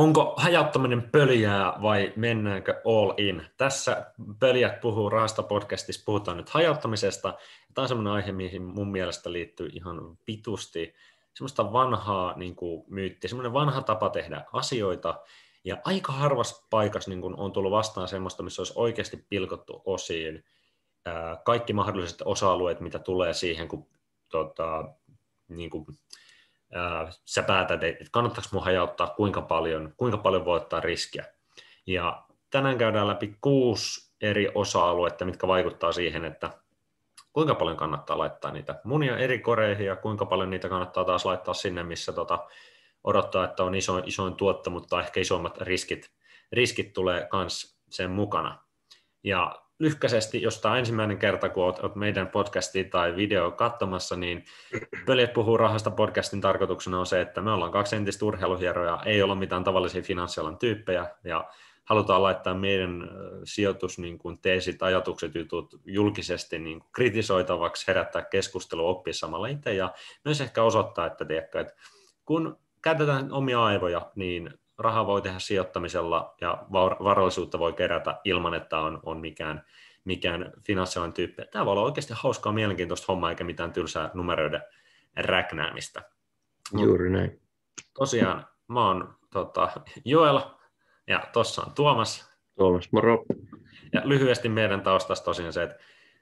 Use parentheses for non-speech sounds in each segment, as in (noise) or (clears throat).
Onko hajauttaminen pöljää vai mennäänkö all in? Tässä Pöljät puhuu rahasta podcastissa, puhutaan nyt hajauttamisesta. Tämä on sellainen aihe, mihin mun mielestä liittyy ihan vitusti semmoista vanhaa niin kuin, myyttiä, semmoinen vanha tapa tehdä asioita, ja aika harvassa paikassa niin kuin, on tullut vastaan semmoista, missä olisi oikeasti pilkottu osiin kaikki mahdolliset osa-alueet, mitä tulee siihen, kun tota, niin kuin, ää, sä päätät, että kannattaako mun hajauttaa, kuinka paljon, kuinka paljon voi ottaa riskiä. Ja tänään käydään läpi kuusi eri osa-aluetta, mitkä vaikuttaa siihen, että kuinka paljon kannattaa laittaa niitä munia eri koreihin ja kuinka paljon niitä kannattaa taas laittaa sinne, missä tota, odottaa, että on iso, isoin tuotto, mutta ehkä isommat riskit, riskit tulee myös sen mukana. Ja lyhkäisesti, jos tämä on ensimmäinen kerta, kun olet, meidän podcastia tai video katsomassa, niin Pöljet puhuu rahasta. Podcastin tarkoituksena on se, että me ollaan kaksi entistä urheiluhieroja, ei olla mitään tavallisia finanssialan tyyppejä, ja halutaan laittaa meidän sijoitus, niin kuin teesit, ajatukset, jutut julkisesti niin kuin kritisoitavaksi, herättää keskustelua, oppia samalla itse, ja myös ehkä osoittaa, että, tiedätkö, että kun käytetään omia aivoja, niin rahaa voi tehdä sijoittamisella ja varallisuutta voi kerätä ilman, että on, on mikään, mikään finanssialainen tyyppi. Tämä voi olla oikeasti hauskaa, mielenkiintoista hommaa eikä mitään tylsää numeroiden räknäämistä. Juuri näin. Tosiaan, mä oon tota, Joel ja tuossa on Tuomas. Tuomas, moro. Ja lyhyesti meidän taustasta tosiaan se, että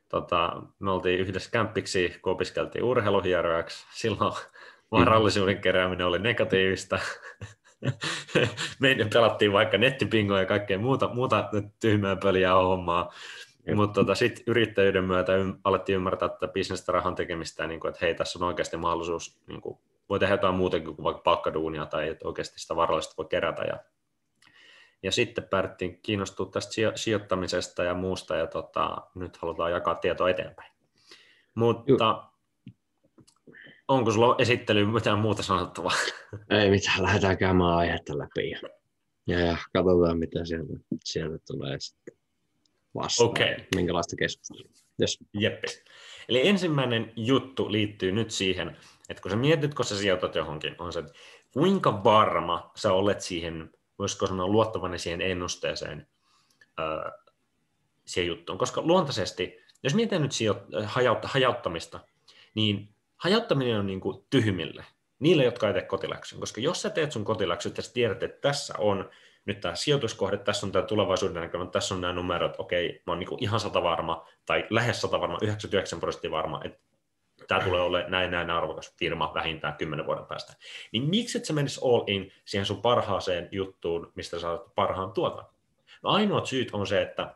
tota, me oltiin yhdessä kämppiksi, kun opiskeltiin urheiluhierojaksi. Silloin varallisuuden kerääminen oli negatiivista. Meidän pelattiin vaikka nettipingoja ja kaikkea muuta, muuta tyhmää pöliä hommaa. Mutta tota, sitten yrittäjyyden myötä ym, alettiin ymmärtää tätä bisnestä rahan tekemistä, niin kuin, että hei, tässä on oikeasti mahdollisuus, niin kuin, voi tehdä jotain muutenkin kuin vaikka palkkaduunia tai että oikeasti sitä varallista voi kerätä. Ja, ja sitten päädyttiin kiinnostua tästä sijoittamisesta ja muusta, ja tota, nyt halutaan jakaa tietoa eteenpäin. Mutta onko sulla esittelyyn mitään muuta sanottavaa? (laughs) Ei mitään, lähdetään käymään aihetta läpi ja, ja, ja katsotaan, mitä sieltä, sieltä tulee sitten vastaan. Okay. Minkälaista keskustelua. Yes. Jeppi. Eli ensimmäinen juttu liittyy nyt siihen, että kun sä mietit, kun sä sijoitat johonkin, on se, että kuinka varma sä olet siihen, voisiko sanoa luottavainen siihen ennusteeseen, ää, siihen juttuun. Koska luontaisesti, jos mietin nyt sijo- hajautta, hajauttamista, niin hajauttaminen on niin kuin tyhmille, niille, jotka ei tee kotiläksyn. Koska jos sä teet sun kotiläksyt ja tiedät, että tässä on nyt tämä sijoituskohde, tässä on tämä tulevaisuuden näkymä, tässä on nämä numerot, okei, mä oon niin ihan sata varma, tai lähes sata varma, 99 prosenttia varma, että tämä tulee olemaan näin näin arvokas firma vähintään 10 vuoden päästä. Niin miksi et sä menisi all in siihen sun parhaaseen juttuun, mistä saat parhaan tuotan? No ainoat syyt on se, että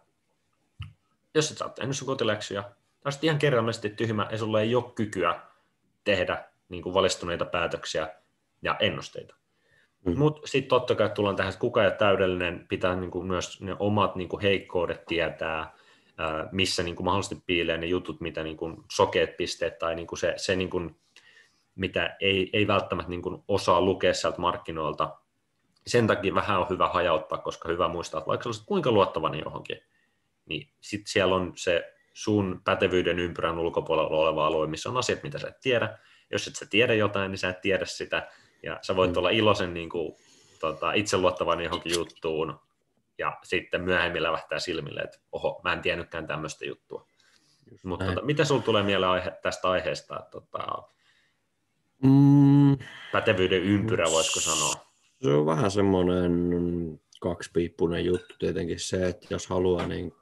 jos et saa tehnyt sun kotiläksyjä, tai ihan kerrallisesti tyhmä ja sulla ei ole kykyä tehdä niin kuin valistuneita päätöksiä ja ennusteita. Mm. Mutta sitten totta kai tullaan tähän, että kuka ei ole täydellinen, pitää niin kuin myös ne omat niin kuin heikkoudet tietää, missä niin kuin mahdollisesti piilee ne jutut, mitä niin kuin sokeet pisteet tai niin kuin se, se niin kuin, mitä ei, ei välttämättä niin kuin osaa lukea sieltä markkinoilta. Sen takia vähän on hyvä hajauttaa, koska hyvä muistaa, että vaikka olisit kuinka luottavainen johonkin, niin sitten siellä on se sun pätevyyden ympyrän ulkopuolella oleva alue, missä on asiat, mitä sä et tiedä. Jos et sä tiedä jotain, niin sä et tiedä sitä, ja sä voit mm. olla iloisen niin kuin, tota, itseluottavan johonkin juttuun, ja sitten myöhemmin lävähtää silmille, että oho, mä en tiennytkään tämmöistä juttua. Mutta tota, mitä sulla tulee mieleen aihe, tästä aiheesta? Tota, mm. Pätevyyden ympyrä, voisiko sanoa? Se on vähän semmoinen kaksipiippunen juttu tietenkin se, että jos haluaa niin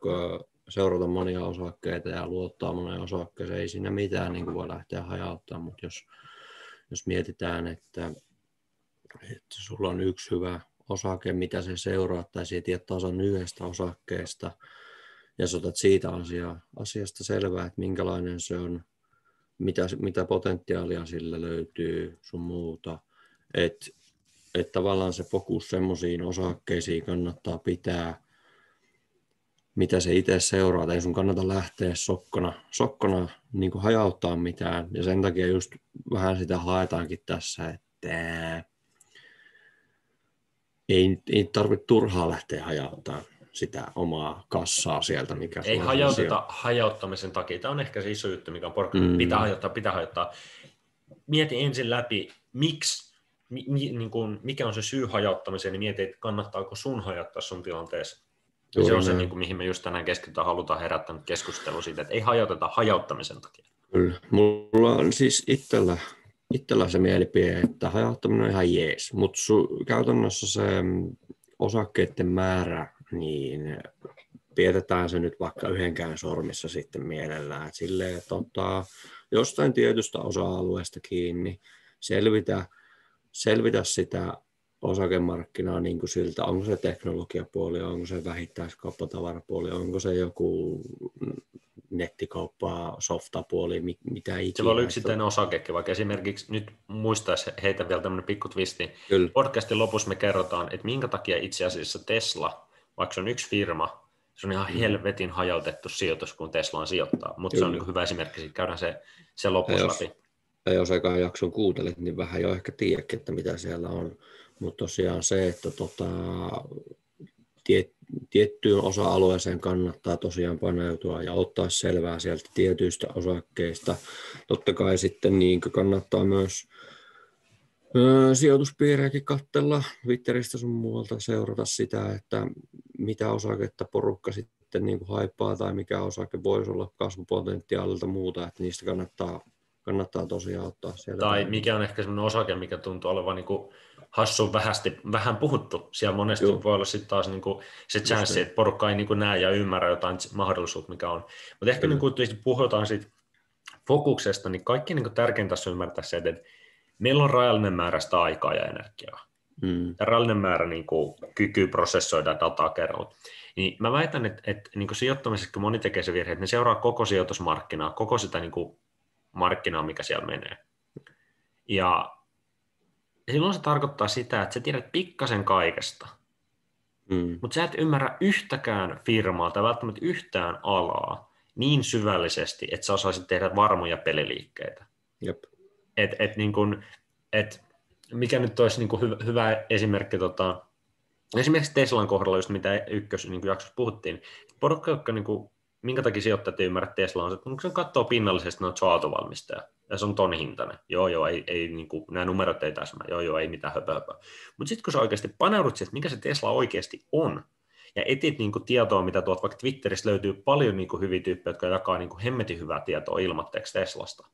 seurata monia osakkeita ja luottaa moneen osakkeeseen, ei siinä mitään niin kuin voi lähteä hajauttamaan, mutta jos, jos mietitään, että, että sulla on yksi hyvä osake, mitä se seuraa, tai siitä tiedät tasan yhdestä osakkeesta, ja sä otat siitä asia, asiasta selvää, että minkälainen se on, mitä, mitä potentiaalia sillä löytyy, sun muuta, että että tavallaan se fokus semmoisiin osakkeisiin kannattaa pitää, mitä se itse seuraa. Ei sun kannata lähteä sokkona, sokkona niin kuin hajauttaa mitään. Ja sen takia just vähän sitä haetaankin tässä, että ei, ei tarvitse turhaa lähteä hajauttaa sitä omaa kassaa sieltä. Mikä ei hajauteta hajauttamisen takia. Tämä on ehkä se iso juttu, mikä on porkkana. Mm. Pitää hajauttaa, pitää hajauttaa. Mieti ensin läpi, miksi mi, mi, niin kuin, mikä on se syy hajauttamiseen, niin mieti, että kannattaako sun hajauttaa sun tilanteessa. Ja se on se, niin kuin, mihin me just tänään keskitytään, halutaan herättää keskustelu siitä, että ei hajauteta hajauttamisen takia. Kyllä. Mulla on siis itsellä, itsellä se mielipide, että hajauttaminen on ihan jees, mutta käytännössä se osakkeiden määrä, niin pidetään se nyt vaikka yhdenkään sormissa sitten mielellään. Et silleen, että ottaa jostain tietystä osa-alueesta kiinni, selvitä, selvitä sitä osakemarkkinaa niin kuin siltä, onko se teknologiapuoli, onko se vähittäiskauppatavarapuoli, onko se joku nettikauppaa, softapuoli, mitä ikinä. Voi olla yksittäinen osakekin, vaikka esimerkiksi nyt muistaisi heitä vielä tämmöinen pikku twisti. Kyllä. Podcastin lopussa me kerrotaan, että minkä takia itse asiassa Tesla, vaikka se on yksi firma, se on ihan mm. helvetin hajautettu sijoitus, kun Teslaan sijoittaa, mutta se on niin hyvä esimerkki, käydään se, se lopussa läpi. Ja jos ekaan jakson kuuntelet, niin vähän jo ehkä tiedäkin, että mitä siellä on. Mutta tosiaan se, että tota, tiet, tiettyyn osa-alueeseen kannattaa tosiaan paneutua ja ottaa selvää sieltä tietyistä osakkeista. Totta kai sitten niin kannattaa myös ö, sijoituspiirejäkin katsella Twitteristä sun muualta seurata sitä, että mitä osaketta porukka sitten niin kuin haipaa tai mikä osake voisi olla kasvupotentiaalilta muuta, että niistä kannattaa, kannattaa tosiaan ottaa sieltä. Tai mikä on ehkä sellainen osake, mikä tuntuu olevan niin kuin hassun vähästi, vähän puhuttu. Siellä monesti Joo. voi olla sitten taas niin kuin se chanssi, että porukka ei niin kuin näe ja ymmärrä jotain mahdollisuutta, mikä on. Mutta ehkä niin kuin, puhutaan siitä fokuksesta, niin kaikki niin kuin tärkeintä tässä ymmärtää se, että meillä on rajallinen määrä sitä aikaa ja energiaa. Mm. Ja rajallinen määrä niin kuin, kyky prosessoida dataa kerralla. Niin mä väitän, että, että niin kuin sijoittamisessa, kun moni tekee se virhe, että ne seuraa koko sijoitusmarkkinaa, koko sitä niin kuin, markkinaa, mikä siellä menee. Ja silloin se tarkoittaa sitä, että sä tiedät pikkasen kaikesta, mm. mutta sä et ymmärrä yhtäkään firmaa tai välttämättä yhtään alaa niin syvällisesti, että sä osaisit tehdä varmoja peliliikkeitä. Jep. Et, et niin kun, et mikä nyt olisi niin kuin hyvä, hyvä esimerkki, tota, esimerkiksi Teslan kohdalla, just mitä ykkös niin jaksossa puhuttiin, porukka, jotka niin kuin, minkä takia sijoittajat ei ymmärrä Teslaa, on se, että kun se katsoo pinnallisesti, ne on autovalmistaja, ja se on ton hintainen. Joo, joo, ei, ei niin kuin, nämä numerot ei täsmää, joo, joo, ei mitään höpö, höpö. Mutta sitten kun sä oikeasti paneudut siihen, että mikä se Tesla oikeasti on, ja etit niin kuin, tietoa, mitä tuot vaikka Twitterissä löytyy paljon niin kuin, hyviä tyyppejä, jotka jakaa niin kuin, hemmetin hyvää tietoa ilmatteeksi Teslasta.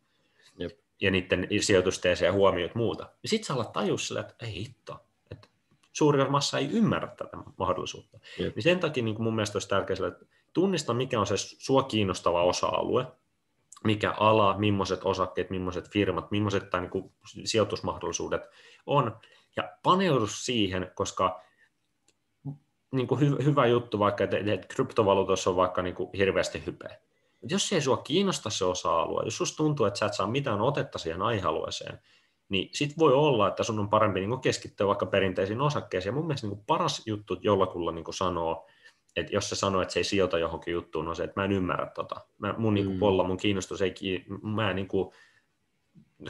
Jep ja niiden sijoitusteeseen ja huomiot muuta. Ja sitten sä alat tajua sille, että ei hitto, että suuri massa ei ymmärrä tätä mahdollisuutta. Yep. Niin sen takia niin mun mielestä olisi tärkeää, että tunnista, mikä on se sua kiinnostava osa-alue, mikä ala, millaiset osakkeet, millaiset firmat, millaiset tai niin sijoitusmahdollisuudet on, ja paneudu siihen, koska niin kuin hy- hyvä juttu vaikka, että, että kryptovaluutassa on vaikka niin kuin hirveästi hypeä. Mutta jos ei sua kiinnosta se osa-alue, jos susta tuntuu, että sä et saa mitään otetta siihen aihealueeseen, niin sit voi olla, että sun on parempi niin keskittyä vaikka perinteisiin osakkeisiin. Ja mun mielestä niin paras juttu jollakulla niin sanoo, että jos se sanoo, että se ei sijoita johonkin juttuun, on se, että mä en ymmärrä tota. Mä, mun niin kuin, mm. polla, mun kiinnostus ei, mä en niin kuin,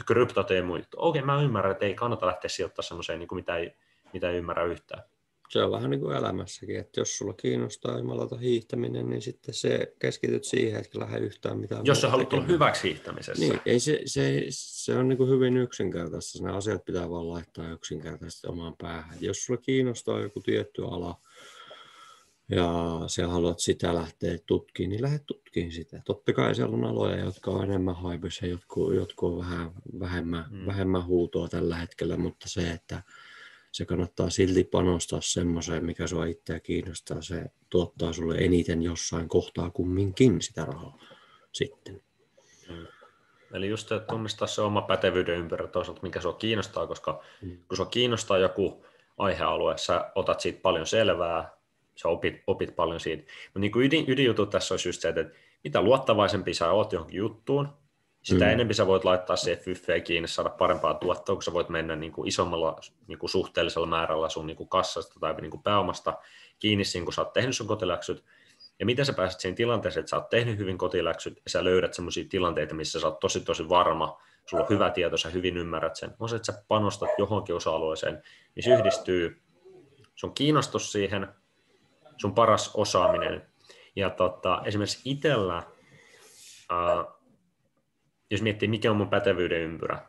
kryptot ei muita. Okei, mä ymmärrän, että ei kannata lähteä sijoittamaan semmoiseen, niin mitä, ei, mitä ei ymmärrä yhtään se on vähän niin kuin elämässäkin, että jos sulla kiinnostaa jumalata hiihtäminen, niin sitten se keskityt siihen, että lähde yhtään mitään. Jos sä haluat olla hyväksi hiihtämisessä. Niin, ei se, se, se on niin kuin hyvin yksinkertaista. Ne asiat pitää vaan laittaa yksinkertaisesti omaan päähän. Jos sulla kiinnostaa joku tietty ala, ja sä haluat sitä lähteä tutkimaan, niin lähde tutkimaan sitä. Totta kai siellä on aloja, jotka on enemmän haipissa ja jotkut, jotkut on vähän vähemmän, mm. vähemmän huutoa tällä hetkellä, mutta se, että se kannattaa silti panostaa semmoiseen, mikä sua itseä kiinnostaa. Se tuottaa sulle eniten jossain kohtaa kumminkin sitä rahaa sitten. Mm. Eli just että tunnistaa se oma pätevyyden ympärillä toisaalta, mikä sua kiinnostaa, koska mm. kun sua kiinnostaa joku aihealue, sä otat siitä paljon selvää, sä opit, opit paljon siitä. Mutta niin ydin, ydinjutu tässä olisi just se, että mitä luottavaisempi sä oot johonkin juttuun, sitä mm. enemmän sä voit laittaa se fyffeä kiinni, saada parempaa tuottoa, kun sä voit mennä niin kuin isommalla niin kuin suhteellisella määrällä sun niin kuin kassasta tai niin kuin pääomasta kiinni siinä, kun sä oot tehnyt sun kotiläksyt. Ja miten sä pääset siihen tilanteeseen, että sä oot tehnyt hyvin kotiläksyt ja sä löydät sellaisia tilanteita, missä sä oot tosi tosi varma, sulla on hyvä tieto, sä hyvin ymmärrät sen. On se, että sä panostat johonkin osa-alueeseen, niin yhdistyy sun kiinnostus siihen, sun paras osaaminen. Ja tota, esimerkiksi itsellä, jos miettii, mikä on mun pätevyyden ympyrä,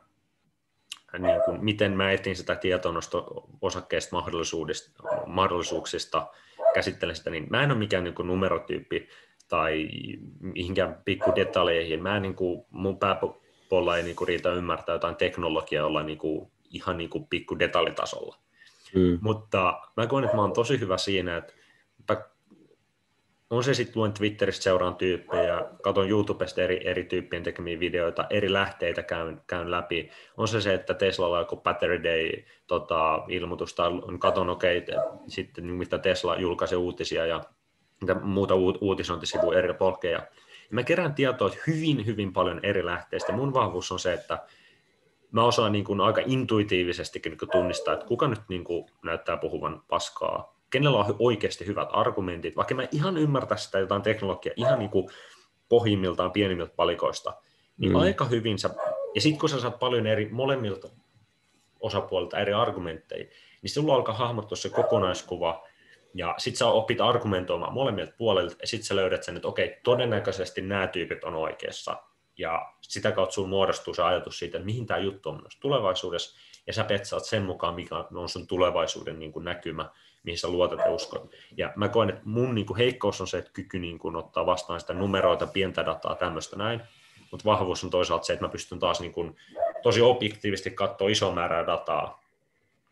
niin kuin, miten mä etin sitä tietonosto-osakkeista mahdollisuuksista, käsittelen sitä, niin mä en ole mikään niin kuin numerotyyppi tai mihinkään pikku detaljeihin. Mä en, niin kuin, mun pääpolla ei niin kuin, riitä ymmärtää jotain teknologiaa olla niin kuin, ihan niin kuin, pikku detaljitasolla. Mm. Mutta mä koen, että mä oon tosi hyvä siinä, että on se sitten luen Twitteristä seuraan tyyppejä, katon YouTubesta eri, eri tyyppien tekemiä videoita, eri lähteitä käyn, käyn läpi. On se se, että Teslalla on joku Battery Day tota, tai katon okei, okay, sitten mitä Tesla julkaisi uutisia ja mitä muuta uutisointisivuja eri polkeja. Ja mä kerään tietoa hyvin, hyvin paljon eri lähteistä. Mun vahvuus on se, että mä osaan niin kuin aika intuitiivisestikin niin kuin tunnistaa, että kuka nyt niin kuin näyttää puhuvan paskaa kenellä on oikeasti hyvät argumentit, vaikka mä ihan ymmärtä sitä jotain teknologiaa ihan niin kuin pohjimmiltaan pienimmiltä palikoista, niin mm. aika hyvin sä, ja sitten kun sä saat paljon eri molemmilta osapuolilta eri argumentteja, niin sulla alkaa hahmottua se kokonaiskuva, ja sitten sä opit argumentoimaan molemmilta puolilta, ja sitten sä löydät sen, että okei, todennäköisesti nämä tyypit on oikeassa, ja sitä kautta sulla muodostuu se ajatus siitä, että mihin tämä juttu on myös tulevaisuudessa, ja sä petsaat sen mukaan, mikä on sun tulevaisuuden niin kuin näkymä, mihin sä luotat ja uskot. Ja mä koen, että mun niin kuin heikkous on se, että kyky niin kuin ottaa vastaan sitä numeroita, pientä dataa, tämmöistä näin, mutta vahvuus on toisaalta se, että mä pystyn taas niin kuin tosi objektiivisesti katsoa iso määrää dataa,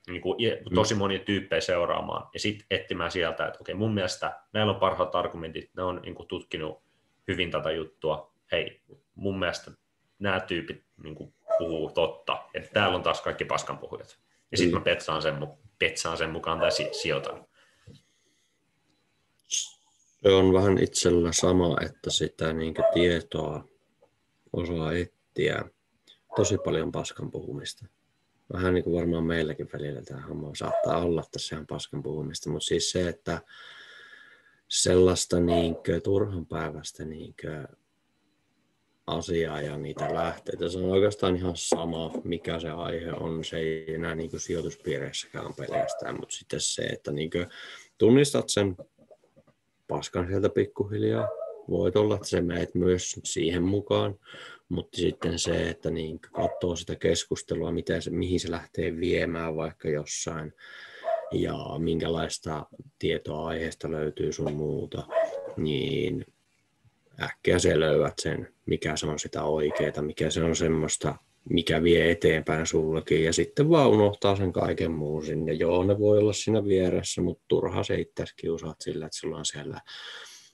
niin kuin tosi mm. monia tyyppejä seuraamaan ja sitten etsimään sieltä, että okei, mun mielestä näillä on parhaat argumentit, ne on niin kuin tutkinut hyvin tätä juttua, hei, mun mielestä nämä tyypit niin kuin puhuu totta, että täällä on taas kaikki paskanpuhujat. Ja sitten mm. mä petsaan sen, petsaan sen mukaan tai sijoitan. Se on vähän itsellä sama, että sitä niin tietoa osaa etsiä. Tosi paljon paskan puhumista. Vähän niin kuin varmaan meilläkin välillä tämä homma saattaa olla tässä ihan paskan puhumista, mutta siis se, että sellaista niin turhan päivästä niin asiaa ja niitä lähteitä. Se on oikeastaan ihan sama, mikä se aihe on. Se ei enää niin kuin sijoituspiireissäkään pelkästään, mutta sitten se, että niin kuin tunnistat sen paskan sieltä pikkuhiljaa. Voit olla, että se meet myös siihen mukaan, mutta sitten se, että niin katsoo sitä keskustelua, mitä se, mihin se lähtee viemään vaikka jossain ja minkälaista tietoa aiheesta löytyy sun muuta, niin äkkiä se löydät sen, mikä se on sitä oikeaa, mikä se on semmoista, mikä vie eteenpäin sullekin, ja sitten vaan unohtaa sen kaiken muun sinne. Joo, ne voi olla siinä vieressä, mutta turha se itse kiusaat sillä, että sulla on siellä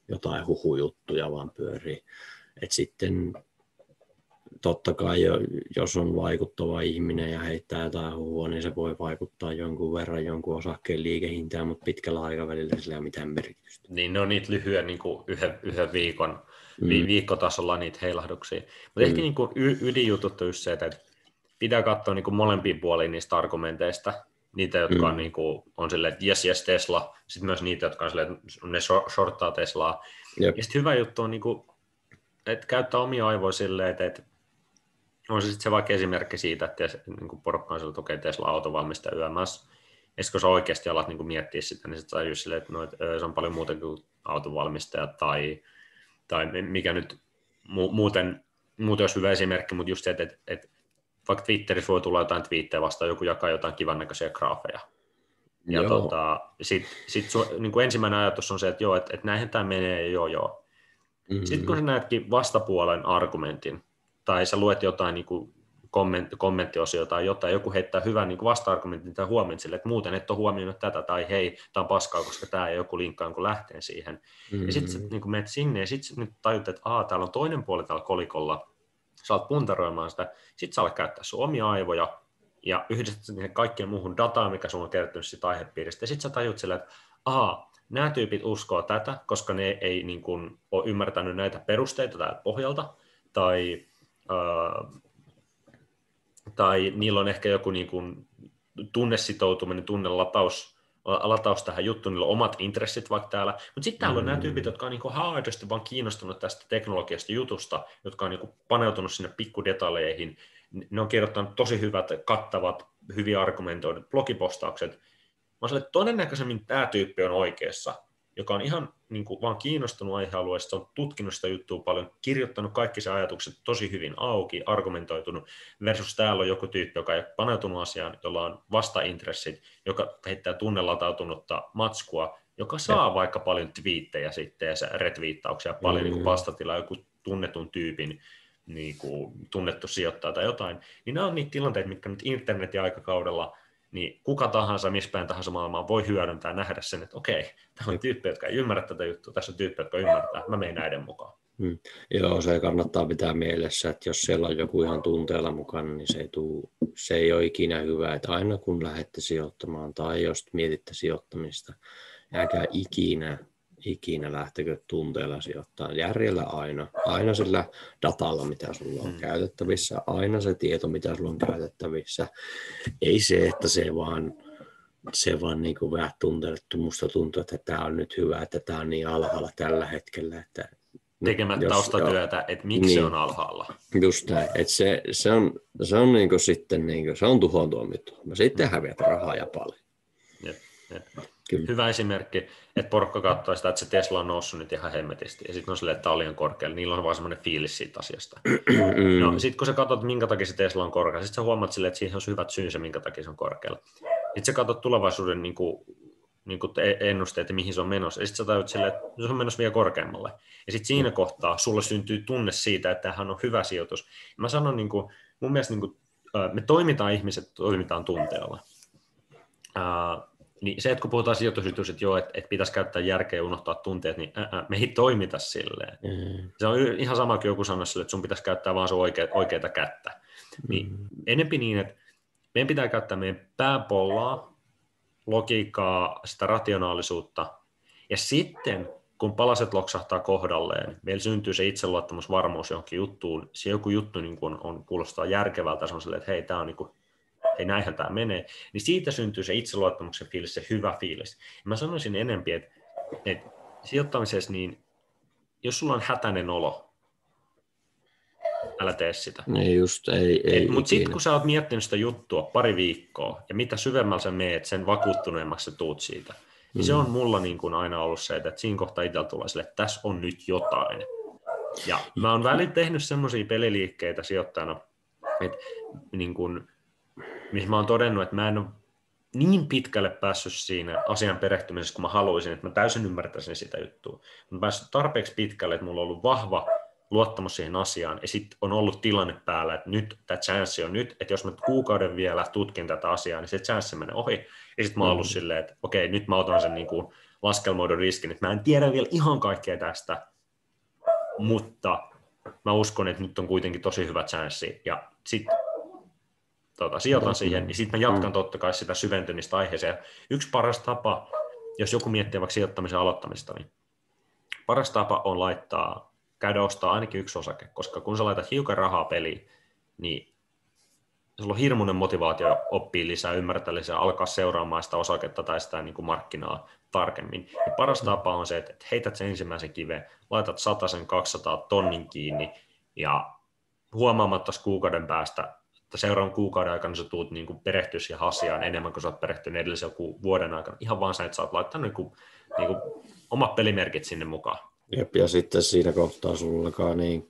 jotain huhujuttuja vaan pyörii. Et sitten totta kai jos on vaikuttava ihminen ja heittää jotain huhua, niin se voi vaikuttaa jonkun verran jonkun osakkeen liikehintaan, mutta pitkällä aikavälillä sillä ei ole mitään merkitystä. Niin ne on niitä lyhyen niin kuin yhden, yhden viikon mm. viikkotasolla niitä heilahduksia. Mutta mm. ehkä niin kuin y- ydinjutut on just se, että pitää katsoa niin kuin molempiin puoliin niistä argumenteista, niitä, jotka mm. on, niin kuin, on silleen, että yes, yes, Tesla, sitten myös niitä, jotka on silleen, että ne shorttaa Teslaa. Jep. Ja sitten hyvä juttu on, niin kuin, että käyttää omia aivoja silleen, että, että on se sitten se vaikka esimerkki siitä, että niin kuin porukka on sillä, että okei, Tesla autovalmistaja YMS, ja kun sä oikeasti alat niin kuin miettiä sitä, niin sitten just silleen, että no, että se on paljon muuta kuin autovalmistaja tai tai mikä nyt mu- muuten, muuten olisi hyvä esimerkki, mutta just se, että, että, että vaikka Twitterissä voi tulla jotain twiittejä vastaan, joku jakaa jotain kivan näköisiä graafeja. Ja tota, sitten sit niin kuin ensimmäinen ajatus on se, että joo, että, että näinhän tämä menee, joo joo. Mm-hmm. Sitten kun sä näetkin vastapuolen argumentin, tai sä luet jotain niin kuin kommentti, kommenttiosio tai jotain, joku heittää hyvän niin vasta-argumentin tai huomioon sille, että muuten et ole huomioinut tätä, tai hei, tämä on paskaa, koska tämä ei joku linkkaa kun lähtee siihen. Mm-hmm. Ja sitten niin menet sinne, ja sitten nyt tajut, että Aa, täällä on toinen puoli täällä kolikolla, sä oot puntaroimaan sitä, sitten sä alat käyttää sun omia aivoja, ja yhdistät sen kaikkeen muuhun dataan, mikä sulla on kertynyt siitä aihepiiristä, ja sitten sä tajut sille, että Aa, nämä tyypit uskoo tätä, koska ne ei niin kuin, ole ymmärtänyt näitä perusteita täältä pohjalta, tai äh, tai niillä on ehkä joku niin kuin tunnesitoutuminen, tunnelataus, lataus tähän juttuun, niillä on omat intressit vaikka täällä, mutta sitten täällä on nämä tyypit, jotka on niin haadosti vaan kiinnostunut tästä teknologiasta jutusta, jotka on niin kuin paneutunut sinne pikkudetaljeihin, ne on kirjoittanut tosi hyvät, kattavat, hyvin argumentoidut blogipostaukset. Mä että todennäköisemmin tämä tyyppi on oikeassa, joka on ihan niin kuin, vaan kiinnostunut aihealueesta, on tutkinut sitä juttua paljon, kirjoittanut kaikki se ajatukset tosi hyvin auki, argumentoitunut, versus täällä on joku tyyppi, joka ei ole paneutunut asiaan, jolla on vastaintressit, joka heittää tunnelatautunutta matskua, joka saa ja. vaikka paljon twiittejä sitten ja retviittauksia, paljon mm. niin kuin vastatilaa joku tunnetun tyypin niin kuin, tunnettu sijoittaja tai jotain, niin nämä on niitä tilanteita, mitkä nyt internetin aikakaudella niin kuka tahansa, missä päin tahansa maailmaa voi hyödyntää ja nähdä sen, että okei, tämä on tyyppi, jotka ei ymmärrä tätä juttua, tässä on tyyppi, jotka ymmärtää, mä menen näiden mukaan. Hmm. Joo, se kannattaa pitää mielessä, että jos siellä on joku ihan tunteella mukana, niin se ei, tuu, se ei ole ikinä hyvä, että aina kun lähdette sijoittamaan tai jos mietitte sijoittamista, älkää ikinä ikinä lähtekö tunteella sijoittaa. Järjellä aina. Aina sillä datalla, mitä sulla on mm. käytettävissä. Aina se tieto, mitä sulla on käytettävissä. Ei se, että se vaan, se vaan niin kuin vähän tunteelle, että musta tuntuu, että tämä on nyt hyvä, että tämä on niin alhaalla tällä hetkellä, että tekemättä jos, taustatyötä, että miksi niin, se on alhaalla. Just näin, että se, se on, se on niin sitten niin se on tuhoon tuomittu. Sitten häviät rahaa ja paljon. Jep, jep. Kyllä. Hyvä esimerkki, että porukka katsoo sitä, että se Tesla on noussut nyt ihan hemmetisti, ja sitten on silleen, että tämä on liian korkealla, niillä on vaan semmoinen fiilis siitä asiasta. (clears throat) no, sitten kun sä katsot, minkä takia se Tesla on korkealla, sitten sä huomaat silleen, että siihen on hyvät syynsä, minkä takia se on korkealla. Sitten sä katsot tulevaisuuden niin kuin, niin kuin ennusteet ja mihin se on menossa, ja sitten sä tajut silleen, että se on menossa vielä korkeammalle. Ja sitten siinä kohtaa sulle syntyy tunne siitä, että tämähän on hyvä sijoitus. Mä sanon, niin kuin, mun mielestä niin kuin, me toimitaan ihmiset, toimitaan tunteella. Uh, niin se, että kun puhutaan sijoitusyritys, että joo, että, että pitäisi käyttää järkeä ja unohtaa tunteet, niin ää, me ei toimita silleen. Mm. Se on ihan sama kuin joku sanoi sille, että sun pitäisi käyttää vaan sun oikea, oikeita kättä. Niin mm. enempi niin, että meidän pitää käyttää meidän pääpollaa, logiikkaa, sitä rationaalisuutta, ja sitten kun palaset loksahtaa kohdalleen, meillä syntyy se itseluottamusvarmuus johonkin juttuun, se joku juttu niin kun on, kuulostaa järkevältä, se on silleen, että hei, tämä on niin kuin hei näinhän tämä menee, niin siitä syntyy se itseluottamuksen fiilis, se hyvä fiilis. Ja mä sanoisin enempi, että, että sijoittamisessa, niin jos sulla on hätäinen olo, älä tee sitä. Ei just, ei, ei Mutta sitten kun sä oot miettinyt sitä juttua pari viikkoa, ja mitä syvemmällä sä meet, sen vakuuttuneemmaksi sä tuut siitä, niin mm. se on mulla niin kuin aina ollut se, että siinä kohtaa itsellä tulee sille, että tässä on nyt jotain. Ja mä oon välillä tehnyt semmoisia peliliikkeitä sijoittajana, että niin kuin, mihin mä oon todennut, että mä en ole niin pitkälle päässyt siinä asian perehtymisessä, kun mä haluaisin, että mä täysin ymmärtäisin sitä juttua. Mä päässyt tarpeeksi pitkälle, että mulla on ollut vahva luottamus siihen asiaan, ja sitten on ollut tilanne päällä, että nyt tämä chanssi on nyt, että jos mä kuukauden vielä tutkin tätä asiaa, niin se chanssi menee ohi. Ja sitten mä oon ollut mm. silleen, että okei, nyt mä otan sen niin kuin laskelmoidun riskin, että mä en tiedä vielä ihan kaikkea tästä, mutta mä uskon, että nyt on kuitenkin tosi hyvä chanssi. Ja sitten tota, sijoitan siihen, niin sitten mä jatkan totta kai sitä syventymistä aiheeseen. Yksi paras tapa, jos joku miettii vaikka sijoittamisen aloittamista, niin paras tapa on laittaa, käydä ostaa ainakin yksi osake, koska kun sä laitat hiukan rahaa peliin, niin sulla on hirmuinen motivaatio oppia lisää, ymmärtää lisää, alkaa seuraamaan sitä osaketta tai sitä niin kuin markkinaa tarkemmin. Ja paras mm. tapa on se, että heität sen ensimmäisen kiveen, laitat sen 200 tonnin kiinni ja huomaamatta kuukauden päästä seuraavan kuukauden aikana sä tuut niin perehtyä siihen asiaan enemmän kuin sä oot perehtynyt edellisen joku vuoden aikana. Ihan vaan sen, että sä oot laittanut niin kuin, niin kuin omat pelimerkit sinne mukaan. Jep, ja sitten siinä kohtaa sullakaan niin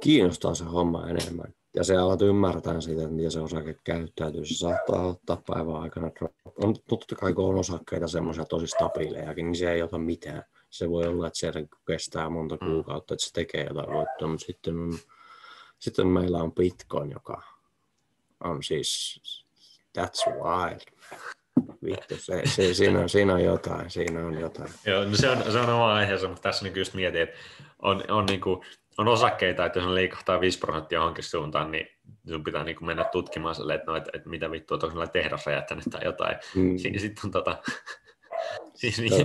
kiinnostaa se homma enemmän. Ja se alat ymmärtää siitä, että miten se osake käyttäytyy. Se saattaa ottaa päivän aikana On totta kai kun on osakkeita semmoisia tosi stabiilejakin, niin se ei ota mitään. Se voi olla, että se kestää monta mm. kuukautta, että se tekee jotain voittoa, mutta sitten on sitten meillä on Bitcoin, joka on siis, that's wild. Vittu, se, se, siinä, on, siinä on jotain, siinä on jotain. Joo, no se on, se on oma aiheensa, mutta tässä niin just mietin, että on, on, niin kuin, on osakkeita, että jos on liikahtaa 5 prosenttia johonkin suuntaan, niin sun pitää niin mennä tutkimaan sille, että, no, että, että mitä vittua, että onko tehdas räjähtänyt tai jotain. Mm. Sitten on tota,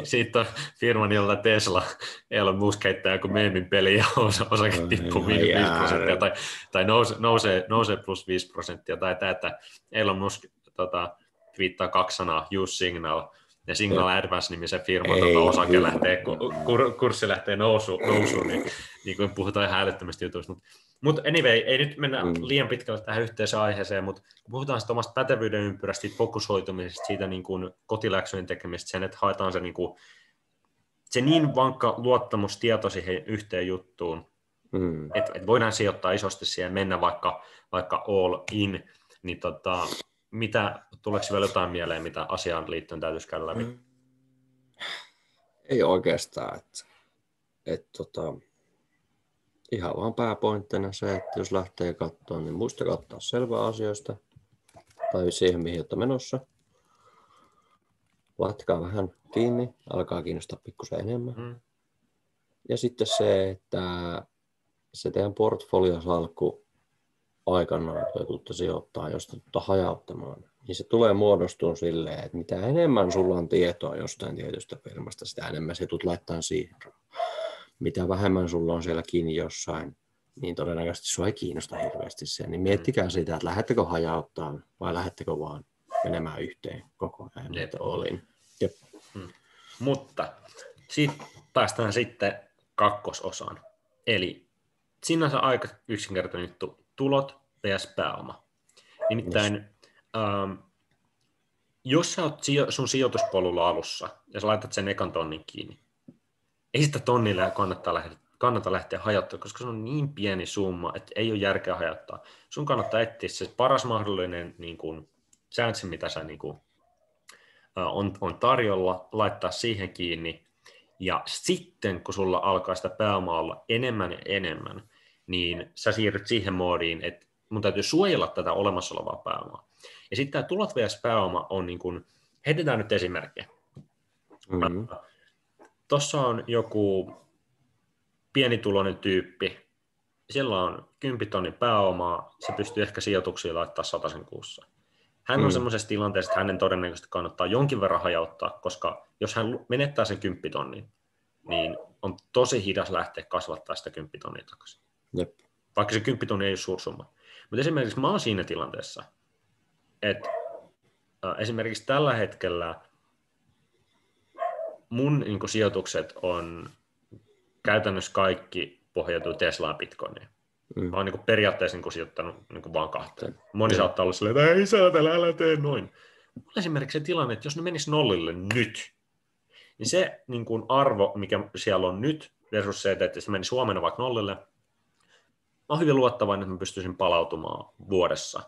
siitä on firman, jolla Tesla, Elon Musk heittää joku meemin peli ja osake tippuu 5 prosenttia tai, tai nousee, nousee, nousee plus 5 prosenttia tai tämä, että Elon Musk tota, viittaa kaksi sanaa, use signal, ja Signal Advance nimisen firman tuota, osake lähtee, kur, kurssi lähtee nousu, nousuun, niin, niin kuin puhutaan ihan älyttömästi jutuista. Mutta mut anyway, ei nyt mennä mm. liian pitkälle tähän yhteiseen aiheeseen, mutta kun puhutaan sitä omasta pätevyyden ympyrästä, siitä fokusoitumisesta, siitä niin kuin kotiläksyjen tekemisestä, sen, että haetaan se niin kuin se niin vankka luottamustieto siihen yhteen juttuun, Mm. että et voidaan sijoittaa isosti siihen mennä vaikka, vaikka all in, niin tota, mitä, tuleeko vielä jotain mieleen, mitä asiaan liittyen täytyisi käydä läpi? Mm. Ei oikeastaan. Että, että tota, ihan vaan pääpointtina se, että jos lähtee katsoa, niin muista katsoa selvää asioista tai siihen, mihin olette menossa. Latkaa vähän kiinni, alkaa kiinnostaa pikkusen enemmän. Mm. Ja sitten se, että se teidän portfoliosalkku aikanaan, kun tuutte sijoittaa, jos tuutte hajauttamaan, niin se tulee muodostumaan silleen, että mitä enemmän sulla on tietoa jostain tietystä firmasta, sitä enemmän se tulet laittaa siihen Mitä vähemmän sulla on siellä kiinni jossain, niin todennäköisesti sua ei kiinnosta hirveästi se. Niin miettikää sitä, että lähdettekö hajauttaa vai lähdettekö vaan menemään yhteen koko ajan. Jep. Olin. Jep. Mutta sitten päästään sitten kakkososaan. Eli sinänsä aika yksinkertainen juttu, tulot vs. pääoma. Nimittäin, ähm, jos sä oot sijo- sun sijoituspolulla alussa ja sä laitat sen ekan tonnin kiinni, ei sitä tonnille kannattaa lähteä, kannata lähteä hajauttaa, koska se on niin pieni summa, että ei ole järkeä hajauttaa. Sun kannattaa etsiä se paras mahdollinen niin kuin, chanssi, mitä sä niin kuin, on, on tarjolla, laittaa siihen kiinni, ja sitten kun sulla alkaa sitä pääomaa olla enemmän ja enemmän, niin sä siirryt siihen moodiin, että mun täytyy suojella tätä olemassa olevaa pääomaa. Ja sitten tämä tulot vs. pääoma on niin kuin, heitetään nyt esimerkkejä. Mm-hmm. Tuossa on joku pienituloinen tyyppi, siellä on 10 tonnin pääomaa, se pystyy ehkä sijoituksiin laittaa sen kuussa. Hän on Mm. semmoisessa tilanteessa, että hänen todennäköisesti kannattaa jonkin verran hajauttaa, koska jos hän menettää sen 10 tonnin, niin on tosi hidas lähteä kasvattaa sitä 10 tonnia takaisin. Jep. Vaikka se 10 tonnia ei ole suursumma. Mutta esimerkiksi mä oon siinä tilanteessa, että esimerkiksi tällä hetkellä mun niin kuin, sijoitukset on käytännössä kaikki pohjautuu Teslaan Bitcoiniin. Mm. Mä oon niin periaatteessa niin kuin, sijoittanut niin kuin, vaan kahteen. Moni Joo. saattaa olla silleen, että ei saatella, älä tee noin. Mulla esimerkiksi se tilanne, että jos ne menis nollille nyt, niin se niin kuin, arvo, mikä siellä on nyt, versus se, että se menisi huomenna vaikka nollille, mä oon hyvin luottavainen, että mä pystyisin palautumaan vuodessa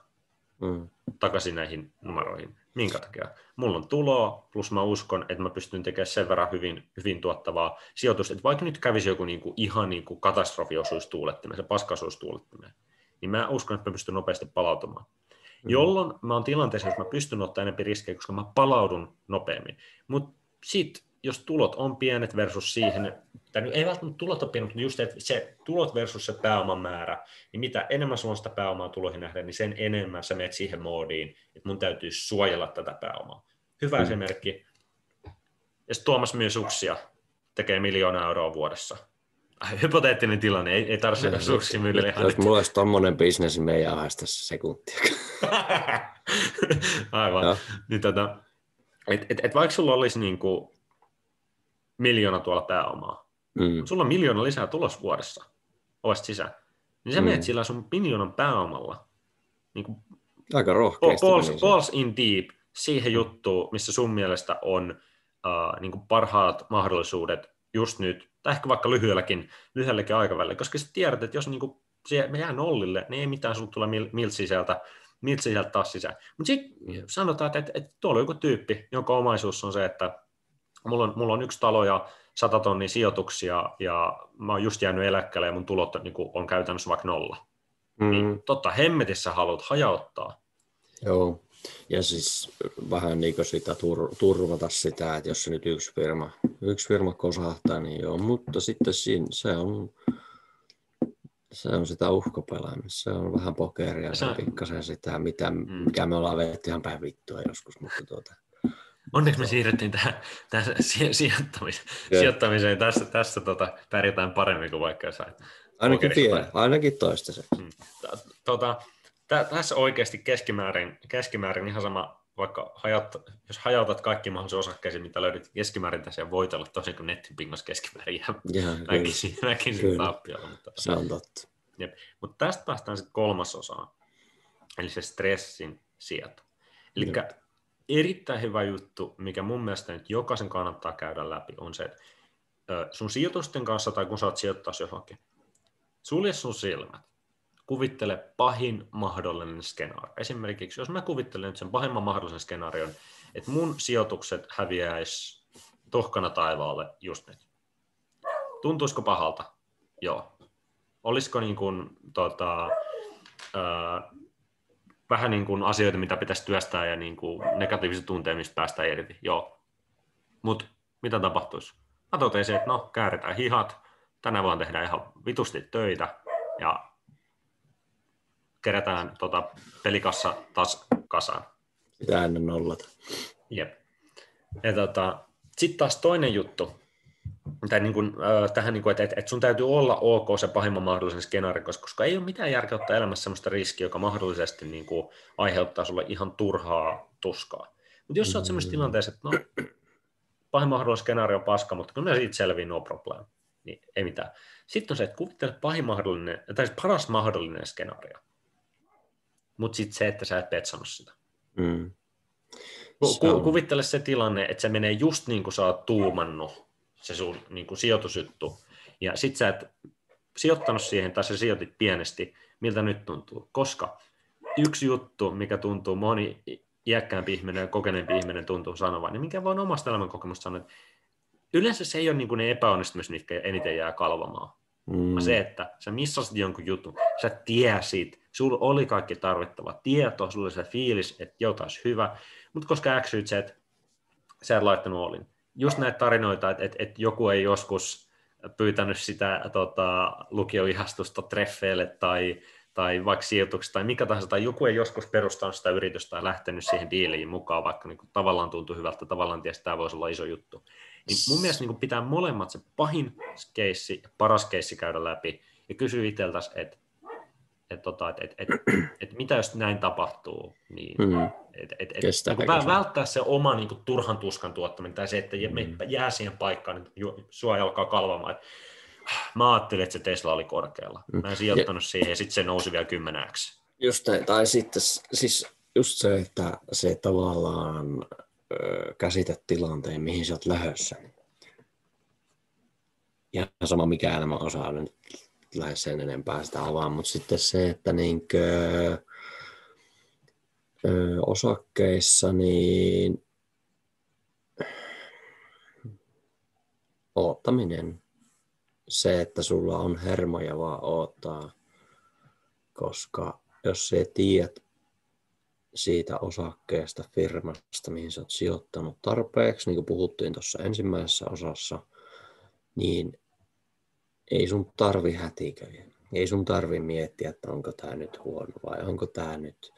Mm. takaisin näihin numeroihin. Minkä takia? Mulla on tuloa, plus mä uskon, että mä pystyn tekemään sen verran hyvin, hyvin tuottavaa sijoitusta, että vaikka nyt kävisi joku niinku, ihan niinku katastrofi osuisi tuulettimeen, se paska osuisi tuulettimeen, niin mä uskon, että mä pystyn nopeasti palautumaan. Mm. Jolloin mä oon tilanteessa, jos mä pystyn ottaa enemmän riskejä, koska mä palaudun nopeammin. Mutta sitten, jos tulot on pienet versus siihen, tai nyt ei välttämättä tulot ole pienet, mutta just että se tulot versus se pääoman määrä, niin mitä enemmän sulla on sitä pääomaa tuloihin nähden, niin sen enemmän sä menet siihen moodiin, että mun täytyy suojella tätä pääomaa. Hyvä Mm. esimerkki. Jos Tuomas myy suksia, tekee miljoona euroa vuodessa. Hypoteettinen tilanne, ei, ei tarvitse Joo, suksia ihan Jos mulla olisi tommonen bisnes, niin me ei tässä sekuntia. (laughs) Aivan. Joo. Niin, tota, et, et, et vaikka sulla olisi niinku miljoona tuolla pääomaa, Mm. sulla on miljoona lisää tulos vuodessa ovesta sisään, niin sä Mm. menet sillä sun miljoonan pääomalla niinku Aika ba- rohkeasti. balls, se. balls in deep siihen juttuun, missä sun mielestä on uh, niinku parhaat mahdollisuudet just nyt, tai ehkä vaikka lyhyelläkin, lyhyelläkin aikavälillä, koska sä tiedät, että jos niinku, se me jää nollille, niin ei mitään, sulla tulee mil, miltsi sieltä, miltsi sieltä taas sisään. Mutta sitten sanotaan, että, että, että tuolla on joku tyyppi, jonka omaisuus on se, että mulla on, mulla on yksi talo ja sata tonnia sijoituksia ja mä oon just jäänyt eläkkeelle ja mun tulot on, niin kuin, on käytännössä vaikka nolla. Mm. Niin totta hemmetissä haluat hajauttaa. Joo. Ja siis vähän niin sitä tur- turvata sitä, että jos se nyt yksi firma, yksi firma kosahtaa, niin joo, mutta sitten siinä, se on, se on sitä uhkapelaamista, se on vähän pokeria, se on pikkasen sitä, mitä, mikä me ollaan vetty ihan päin vittua joskus, mutta tuota, Onneksi me siirryttiin tähän, tähän si- sijoittamiseen. Joo. sijoittamiseen. Tässä, tässä tota, pärjätään paremmin kuin vaikka jossain ainakin vielä, ainakin toistaiseksi. T- Tota, tä- tässä oikeasti keskimäärin, keskimäärin ihan sama, vaikka hajat, jos hajautat kaikki mahdollisia osakkeisiin, mitä löydät keskimäärin tässä ja voitella, tosin kun nettipingas keskimäärin Ihan väkisin, väkisin Kyllä. tappiolla. Mutta, se on totta. mutta tästä päästään sitten kolmasosaan, eli se stressin sieto. Eli erittäin hyvä juttu, mikä mun mielestä nyt jokaisen kannattaa käydä läpi, on se, että sun sijoitusten kanssa tai kun sä oot sijoittaa johonkin, sulje sun silmät. Kuvittele pahin mahdollinen skenaario. Esimerkiksi jos mä kuvittelen nyt sen pahimman mahdollisen skenaarion, että mun sijoitukset häviäis tohkana taivaalle just nyt. Tuntuisiko pahalta? Joo. Olisiko niin kuin, tota, ää, vähän niin kuin asioita, mitä pitäisi työstää ja niin kuin negatiiviset tunteet, mistä päästään irti? Joo. Mutta mitä tapahtuisi? Mä totesin, että no, kääritään hihat, tänään vaan tehdään ihan vitusti töitä ja kerätään tota pelikassa taas kasaan. Pitää ennen nollata. Jep. Ja tota, sitten taas toinen juttu, tai niin kuin, äh, tähän, niin kuin, että, että sun täytyy olla ok se pahimman mahdollisen skenaario, koska, ei ole mitään järkeä ottaa elämässä sellaista riskiä, joka mahdollisesti niin kuin, aiheuttaa sulle ihan turhaa tuskaa. Mutta jos sä oot sellaisessa tilanteessa, että no, pahin mahdollinen skenaario on paska, mutta kyllä siitä selviää no problem, niin ei mitään. Sitten on se, että kuvittele pahin mahdollinen, tai siis paras mahdollinen skenaario. Mutta sitten se, että sä et petsannut sitä. Mm. Ku, ku, kuvittele se tilanne, että se menee just niin kuin sä oot tuumannut, se sun niin kuin sijoitusjuttu, ja sit sä et sijoittanut siihen, tai sä sijoitit pienesti, miltä nyt tuntuu. Koska yksi juttu, mikä tuntuu moni iäkkäämpi ihminen ja kokeneempi ihminen tuntuu sanovan, niin minkä voin omasta elämänkokemusta sanoa, että yleensä se ei ole niin kuin ne epäonnistumiset, mitkä eniten jää kalvamaan. Mm. Se, että sä missasit jonkun jutun, sä tiesit, sulla oli kaikki tarvittava tieto, sulla oli se fiilis, että joo, taas hyvä, mutta koska äksyit se, että sä et laittanut olin. Just näitä tarinoita, että, että, että joku ei joskus pyytänyt sitä tota, lukioihastusta treffeille tai, tai vaikka sijoituksesta tai mikä tahansa, tai joku ei joskus perustanut sitä yritystä tai lähtenyt siihen diiliin mukaan, vaikka niin kuin, tavallaan tuntui hyvältä, tavallaan että tämä voisi olla iso juttu. Niin mun mielestä niin kuin, pitää molemmat se pahin keissi ja paras keissi käydä läpi ja kysyä itseltäsi, että että tota, et, et, et, et mitä jos näin tapahtuu, niin mm. et, et, et, niin välttää se oma niin kuin, turhan tuskan tuottaminen tai se, että mm. jää siihen paikkaan, niin sua alkaa kalvamaan, että mä ajattelin, että se Tesla oli korkealla. Mm. Mä en sijoittanut ja, siihen ja sitten se nousi vielä 10x. Just näin, tai sitten siis just se, että se tavallaan ö, käsität tilanteen, mihin sä oot lähdössä. Ja sama mikä elämä osaa nyt lähes sen enempää sitä avaa, mutta sitten se, että niinkö, ö, osakkeissa niin oottaminen, se, että sulla on hermoja vaan oottaa, koska jos sä tiedät siitä osakkeesta, firmasta, mihin sä oot sijoittanut tarpeeksi, niin kuin puhuttiin tuossa ensimmäisessä osassa, niin ei sun tarvi hätiköidä. Ei sun tarvi miettiä, että onko tämä nyt huono vai onko tämä nyt,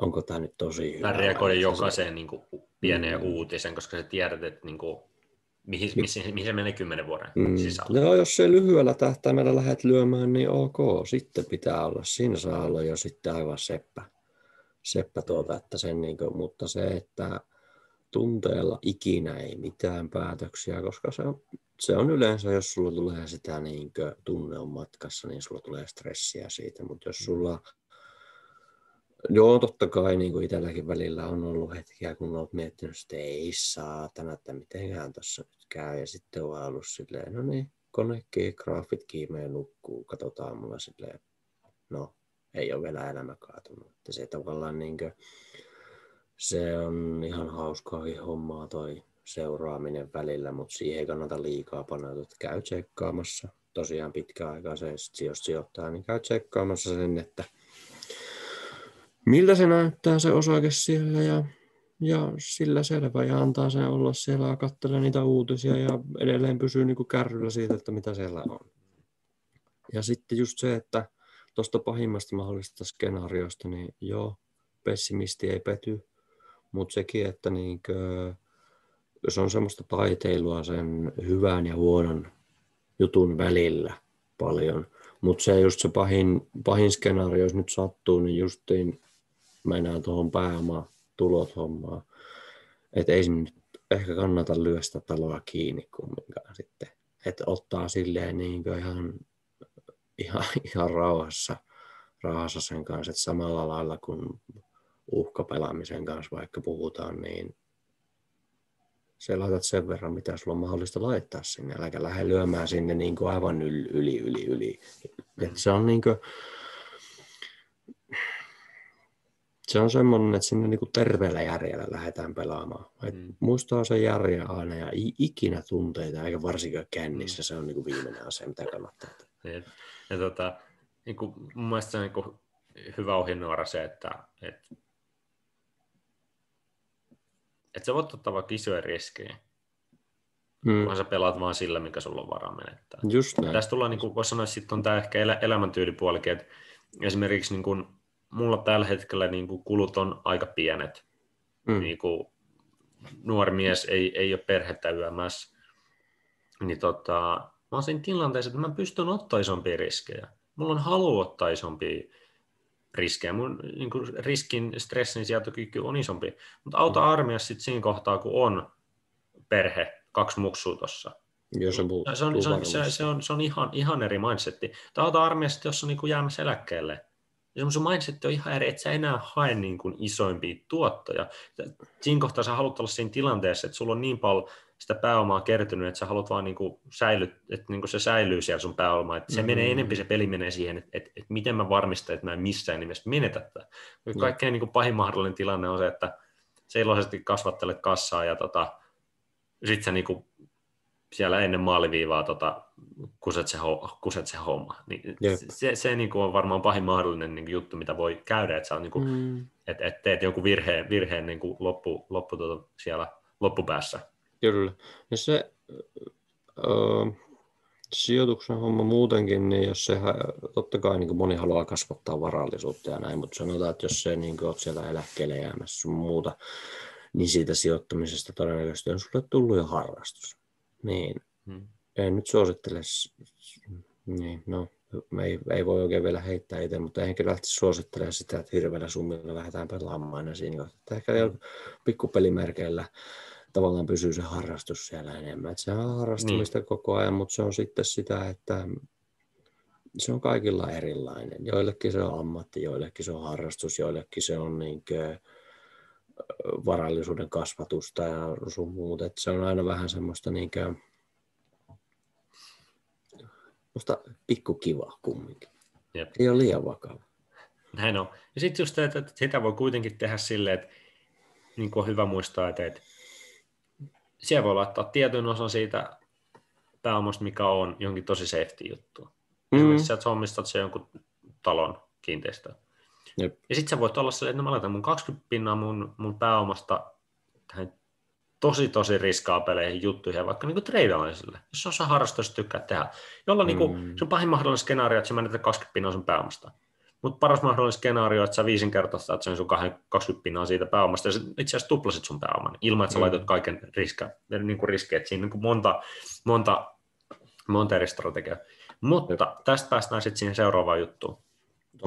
onko tämä nyt tosi hyvä. Mä reagoin jokaiseen niin kuin, pieneen mm. uutisen, koska sä tiedät, että niin kuin, mihin, mihin, mihin se menee kymmenen vuoden mm. sisällä. No, jos se lyhyellä tähtäimellä lähdet lyömään, niin ok, sitten pitää olla. Siinä saa olla jo sitten aivan seppä, seppä tuota, että sen, niin kuin, mutta se, että tunteella ikinä ei mitään päätöksiä, koska se on, se on yleensä, jos sulla tulee sitä niin tunne on matkassa, niin sulla tulee stressiä siitä, mutta jos sulla Joo, totta kai niin kuin itselläkin välillä on ollut hetkiä, kun olet miettinyt, että ei saatana, että mitenkään tuossa nyt käy. Ja sitten on ollut silleen, no niin, konekki, graafit kiimeen nukkuu, katsotaan mulla silleen, no ei ole vielä elämä kaatunut. Että se tavallaan niin kuin, se on ihan hauskaakin hommaa toi seuraaminen välillä, mutta siihen ei kannata liikaa paneutua, käy tsekkaamassa. Tosiaan pitkäaikaisesti, jos sijoittaa, niin käy tsekkaamassa sen, että miltä se näyttää se osake siellä ja, ja sillä selvä ja antaa sen olla siellä ja katselee niitä uutisia ja edelleen pysyy niin kuin kärryllä siitä, että mitä siellä on. Ja sitten just se, että tuosta pahimmasta mahdollisesta skenaariosta, niin joo, pessimisti ei pety, mutta sekin, että niinkö, jos on semmoista taiteilua sen hyvän ja huonon jutun välillä paljon, mutta se just se pahin, pahin skenaario, jos nyt sattuu, niin justiin mennään tuohon pääoma tulot hommaan. Että ei nyt ehkä kannata lyöstä taloa kiinni kumminkaan sitten. Että ottaa silleen niin ihan, ihan, ihan rauhassa, rauhassa sen kanssa, että samalla lailla kuin uhkapelaamisen kanssa vaikka puhutaan, niin sä laitat sen verran, mitä sulla on mahdollista laittaa sinne, äläkä lähde lyömään sinne niin kuin aivan yli, yli, yli. yli. Et se on niin kuin, se on semmoinen, että sinne niin kuin terveellä järjellä lähdetään pelaamaan. Et mm. Muistaa se järjellä aina ja ikinä tunteita, eikä varsinkaan kännissä. Se on niin kuin viimeinen asia, mitä kannattaa. Ja, ja tota, niin kuin, mun mielestä se on niin kuin hyvä ohjenuora se, että, että että sä voit ottaa vaikka isoja riskejä, mm. kun sä pelaat vaan sillä, mikä sulla on varaa menettää. Just näin. Tästä tullaan, niin kuin voisi sanoa, sitten on tämä ehkä elä, elämäntyylipuolikin, että esimerkiksi niin kuin, mulla tällä hetkellä niin kuin kulut on aika pienet. Mm. Niin kuin, nuori mies ei, ei ole perhettä yömässä. Niin tota, mä oon siinä tilanteessa, että mä pystyn ottaa isompia riskejä. Mulla on halu ottaa isompia riskejä. Mun niin kuin riskin, stressin sietokyky on isompi. Mutta auta mm. armiassa sitten siinä kohtaa, kun on perhe, kaksi muksua tuossa. Se, se, on, se, on, se, se, on, se on ihan, ihan eri mindsetti. Tai auta armiassa, jos on niin kuin jäämässä eläkkeelle. Ja sun mindset on ihan eri, että sä enää hae niin kuin isoimpia tuottoja. Siinä kohtaa sä haluat olla siinä tilanteessa, että sulla on niin paljon sitä pääomaa kertynyt, että sä haluat vaan niin kuin säily, että niin kuin se säilyy siellä sun pääoma. Että se mm-hmm. menee enempi, se peli menee siihen, että, että, että miten mä varmistan, että mä en missään nimessä menetä tätä. Kaikkein niin kuin pahin mahdollinen tilanne on se, että sä iloisesti kasvattelet kassaa ja tota, sit sä niin kuin siellä ennen maaliviivaa tota, kuset, se, kuset se homma. Niin se se niin kuin on varmaan pahin mahdollinen niin kuin juttu, mitä voi käydä, että sä on, niin kuin, mm. et, et teet jonkun virheen, virheen niin kuin loppu, loppu tuota, siellä loppupäässä Kyllä. Ja se öö, sijoituksen homma muutenkin, niin jos se, totta kai niin moni haluaa kasvattaa varallisuutta ja näin, mutta sanotaan, että jos se niin olet siellä eläkkeelle jäämässä sun muuta, niin siitä sijoittamisesta todennäköisesti on sulle tullut jo harrastus. Niin, hmm. en nyt suosittele, niin, no, ei, ei voi oikein vielä heittää itse, mutta ehkä lähtisi suosittelemaan sitä, että hirveällä summilla lähdetään pelaamaan aina siinä kohtaa. Ehkä hmm. pikkupelimerkeillä tavallaan pysyy se harrastus siellä enemmän. Että se on harrastamista niin. koko ajan, mutta se on sitten sitä, että se on kaikilla erilainen. Joillekin se on ammatti, joillekin se on harrastus, joillekin se on niin varallisuuden kasvatusta ja sun muut. Että se on aina vähän semmoista niin kuin, musta pikkukiva kumminkin. Jep. Ei ole liian vakava. Näin on. Ja sitten just, että sitä voi kuitenkin tehdä silleen, että niin kuin on hyvä muistaa, että, että siellä voi laittaa tietyn osan siitä pääomasta, mikä on jonkin tosi safety juttu. Mm. Esimerkiksi sieltä omistat se jonkun talon kiinteistö. Jep. Ja sitten sä voit olla silleen, että no mä laitan mun 20 pinnaa mun, mun pääomasta tähän tosi tosi riskaa peleihin juttuihin, vaikka niinku treidalaisille, jos se on se harrastus, tykkää tehdä, jolla mm. niinku, se on pahin mahdollinen skenaario, että sä menetät 20 pinnaa sun pääomasta. Mutta paras mahdollinen skenaario, että sä viisinkertaistat sen sun 20 pinnaa siitä pääomasta, ja itse asiassa tuplasit sun pääoman, ilman että sä mm. laitat kaiken riska, niin kuin riskejä, että siinä niin kuin monta, monta, monta eri strategiaa. Mutta tästä päästään sitten siihen seuraavaan juttuun.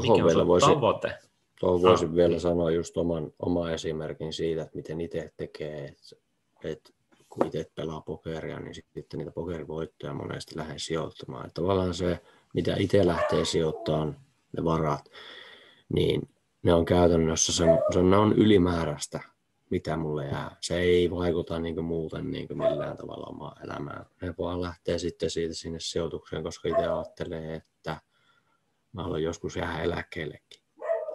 Mikä on sun voisi, tavoite? Tuohon voisin ah. vielä sanoa just oman, oma esimerkin siitä, että miten itse tekee, että, että kun itse pelaa pokeria, niin sitten niitä pokerivoittoja monesti lähden sijoittamaan. Että tavallaan se, mitä itse lähtee sijoittamaan, ne varat, niin ne on käytännössä, se, se ne on ylimääräistä, mitä mulle jää. Se ei vaikuta niin muuten niin millään tavalla omaan elämään. Ne vaan lähtee sitten siitä sinne sijoitukseen, koska itse ajattelee, että mä haluan joskus jäädä eläkkeellekin.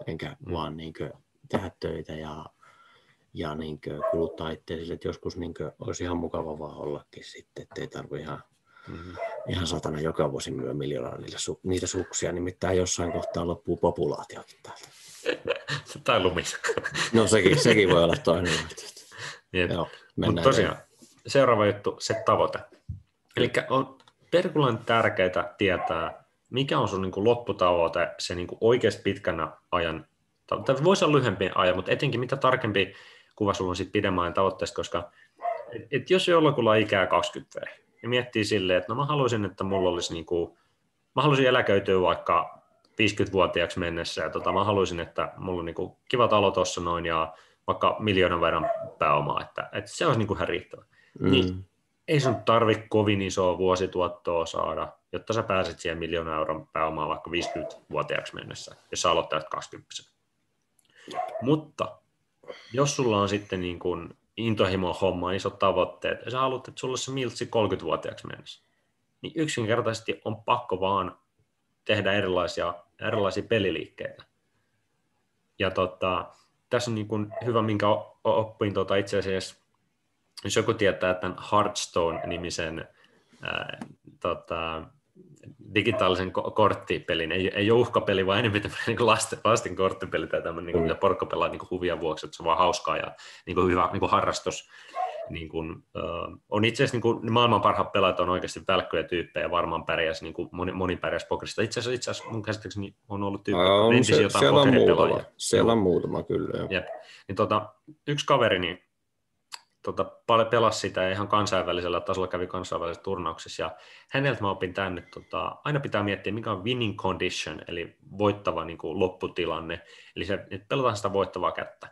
Enkä mm. vaan niin tehdä töitä ja, ja niin kuluttaa itseäsi, että joskus niin olisi ihan mukava vaan ollakin sitten, ettei tarvitse ihan Mm-hmm. Ihan satana joka vuosi myö miljoonaa niitä, su- niitä suksia, nimittäin jossain kohtaa loppuu populaatiokin täältä. (laughs) tai lumissa. (laughs) no sekin, sekin voi olla toinen. Mutta tosiaan, seuraava juttu, se tavoite. Eli on perkulan tärkeää tietää, mikä on sun niin kuin lopputavoite, se niin kuin oikeasti pitkän ajan, tai voisi olla lyhyempi ajan, mutta etenkin mitä tarkempi kuva sulla on sitten pidemmän tavoitteesta, koska et, et jos jollakulla on ikää 20 V, ja miettii silleen, että no mä haluaisin, että mulla olisi niin kuin, mä haluaisin eläköityä vaikka 50-vuotiaaksi mennessä ja tota, mä haluaisin, että mulla on niin kuin kiva talo tuossa noin ja vaikka miljoonan verran pääomaa, että, että se olisi niin kuin ihan riittävä. Mm. Niin ei sun tarvi kovin isoa vuosituottoa saada, jotta sä pääset siihen miljoonan euron pääomaan vaikka 50-vuotiaaksi mennessä, jos sä aloittajat 20. Mutta jos sulla on sitten niin kuin intohimo homma, isot tavoitteet, ja sä haluat, että sulla on se miltsi 30-vuotiaaksi mennessä, niin yksinkertaisesti on pakko vaan tehdä erilaisia, erilaisia peliliikkeitä. Ja tota, tässä on niin kuin hyvä, minkä opin tota itse asiassa, jos joku tietää tämän Hearthstone-nimisen ää, tota, digitaalisen korttipelin, ei, ei ole uhkapeli, vaan enemmän tämmöinen niin lasten, lasten korttipeli tai tämmöinen, niin kuin, mitä porukka pelaa niin kuin huvia vuoksi, että se on vaan hauskaa ja niin kuin hyvä niin kuin harrastus. Niin kuin, uh, on itse asiassa niin kuin, maailman parhaat pelaajat on oikeasti välkkyjä tyyppejä, varmaan pärjäs, niin kuin moni, moni pärjäs pokerista. Itse asiassa, itse asiassa mun käsittääkseni on ollut tyyppi, on se, siellä on muutama, siellä on muutama kyllä. Jo. Jep. Niin, tota, yksi kaveri, niin tota, pelasi sitä ihan kansainvälisellä tasolla kävi kansainvälisessä turnauksessa. Ja häneltä mä opin tänne, että tota, aina pitää miettiä, mikä on winning condition, eli voittava niin kuin, lopputilanne. Eli se, että pelataan sitä voittavaa kättä.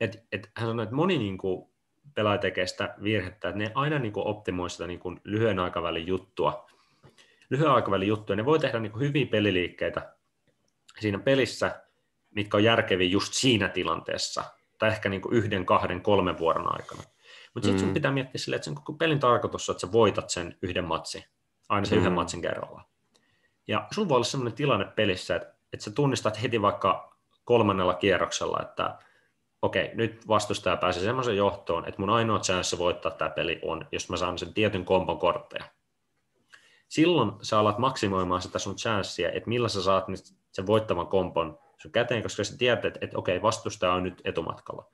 Et, et, hän sanoi, että moni niin kuin, pelaaja tekee sitä virhettä, että ne aina niin kuin, optimoi sitä niin kuin, lyhyen aikavälin juttua. Lyhyen aikavälin juttua, ne voi tehdä niin kuin, hyviä peliliikkeitä siinä pelissä, mitkä on järkeviä just siinä tilanteessa, tai ehkä niin kuin yhden, kahden, kolmen vuoden aikana. Mutta sitten mm. sun pitää miettiä silleen, että sen koko pelin tarkoitus on, että sä voitat sen yhden matsin, aina sen mm. yhden matsin kerrallaan. Ja sun voi olla sellainen tilanne pelissä, että, että sä tunnistat heti vaikka kolmannella kierroksella, että okei, nyt vastustaja pääsee semmoisen johtoon, että mun ainoa chanssi voittaa tämä peli on, jos mä saan sen tietyn kompon kortteja. Silloin sä alat maksimoimaan sitä sun chanssia, että millä sä saat sen voittavan kompon sun käteen, koska sä tiedät, että, että okei, vastustaja on nyt etumatkalla.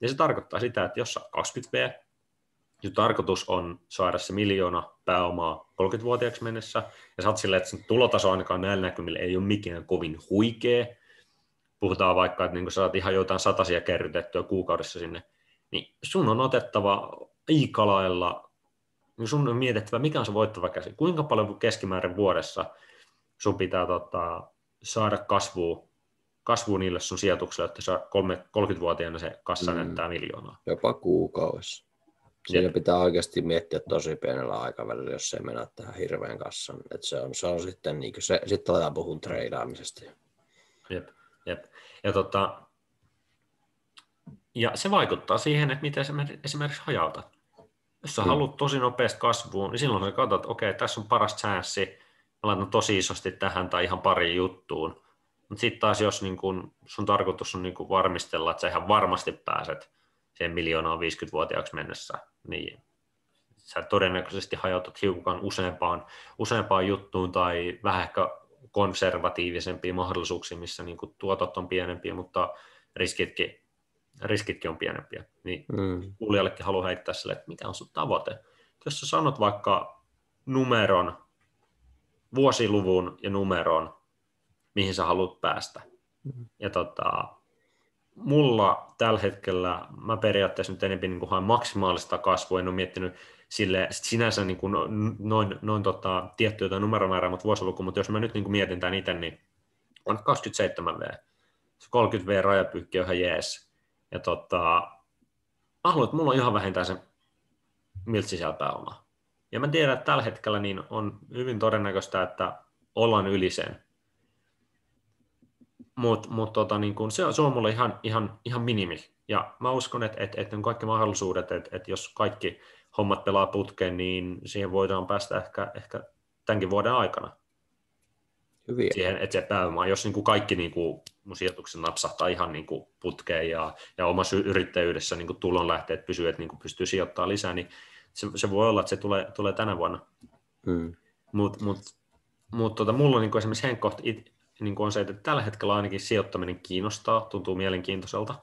Ja se tarkoittaa sitä, että jos sä 20V, ja tarkoitus on saada se miljoona pääomaa 30-vuotiaaksi mennessä, ja sä oot silleen, että sen tulotaso ainakaan näillä näkymillä ei ole mikään kovin huikea, puhutaan vaikka, että niin saat ihan jotain satasia kerrytettyä kuukaudessa sinne, niin sun on otettava aika lailla, niin sun on mietittävä, mikä on se voittava käsi, kuinka paljon keskimäärin vuodessa sun pitää tota, saada kasvua kasvu niille sun sijoituksille, että sä 30-vuotiaana se kassa mm. näyttää miljoonaa. Jopa kuukaudessa. Siinä Jep. pitää oikeasti miettiä tosi pienellä aikavälillä, jos se mennä tähän hirveän kassan. Et se, on, se on sitten, niin se, sitten aletaan puhua treidaamisesta. Jep, jep. Ja, tota, ja se vaikuttaa siihen, että miten sä esimerkiksi hajautat. Jos sä hmm. haluat tosi nopeasti kasvuun, niin silloin sä katsot, että okei, tässä on paras chanssi, mä laitan tosi isosti tähän tai ihan pari juttuun. Mutta sitten taas, jos niin kun sun tarkoitus on niin kun varmistella, että sä ihan varmasti pääset siihen miljoonaan 50-vuotiaaksi mennessä, niin sä todennäköisesti hajautat hiukan useampaan, useampaan juttuun tai vähän ehkä konservatiivisempia mahdollisuuksia, missä niin tuotot on pienempiä, mutta riskitkin, riskitkin on pienempiä. Niin mm. kuulijallekin haluaa heittää sille, että mikä on sun tavoite. Jos sä sanot vaikka numeron, vuosiluvun ja numeron, mihin sä haluat päästä. Mm. Ja tota, mulla tällä hetkellä, mä periaatteessa nyt enemmän niin haen maksimaalista kasvua, en ole miettinyt sille sinänsä niin kuin noin, noin tota, tiettyä tai numeromäärää, mutta vuosiluku, mutta jos mä nyt niin kuin mietin tämän itse, niin on 27V. 30V rajapyykki on ihan jees. Ja tota, mä haluan, että mulla on ihan vähintään se miltsi siellä pääoma. Ja mä tiedän, että tällä hetkellä niin on hyvin todennäköistä, että ollaan yli sen. Mutta mut tota, niin kun se, se on mulle ihan, ihan, ihan minimi. Ja mä uskon, että, että, että on kaikki mahdollisuudet, että, että jos kaikki hommat pelaa putkeen, niin siihen voidaan päästä ehkä, ehkä tämänkin vuoden aikana. Hyviä. Siihen, että se pääoma, jos niin kuin kaikki niin kuin mun sijoitukset napsahtaa ihan niin kuin putkeen ja, ja omassa yrittäjyydessä niin kuin tulonlähteet pysyy, että niin kuin pystyy sijoittamaan lisää, niin se, se voi olla, että se tulee, tulee tänä vuonna. Mm. Mutta mut, mut, tota, mulla on niin kuin esimerkiksi henkkohta niin kuin on se, että tällä hetkellä ainakin sijoittaminen kiinnostaa, tuntuu mielenkiintoiselta,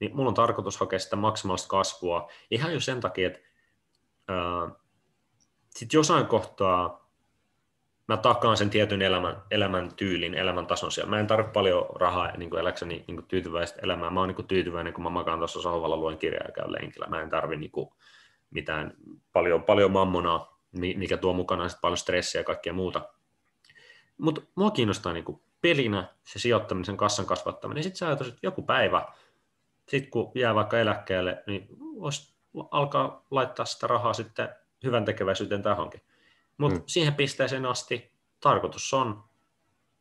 niin mulla on tarkoitus hakea sitä maksimaalista kasvua ihan jo sen takia, että ää, sit jossain kohtaa mä takaan sen tietyn elämän, elämän tyylin, elämän tason siellä. Mä en tarvitse paljon rahaa niin kuin eläkseni niin kuin tyytyväistä elämää. Mä oon niin kuin tyytyväinen, kun mä makaan tuossa sohvalla, luen kirjaa ja käyn lenkillä. Mä en tarvi niin kuin mitään paljon, paljon mammonaa, mikä tuo mukana paljon stressiä ja kaikkea muuta. Mutta mua kiinnostaa niin kuin pelinä se sijoittaminen, sen kassan kasvattaminen. Sitten sä ajattelet, että joku päivä, sitten kun jää vaikka eläkkeelle, niin voisi alkaa laittaa sitä rahaa sitten hyvän tekeväisyyteen tähänkin. Mutta mm. siihen pisteeseen asti tarkoitus on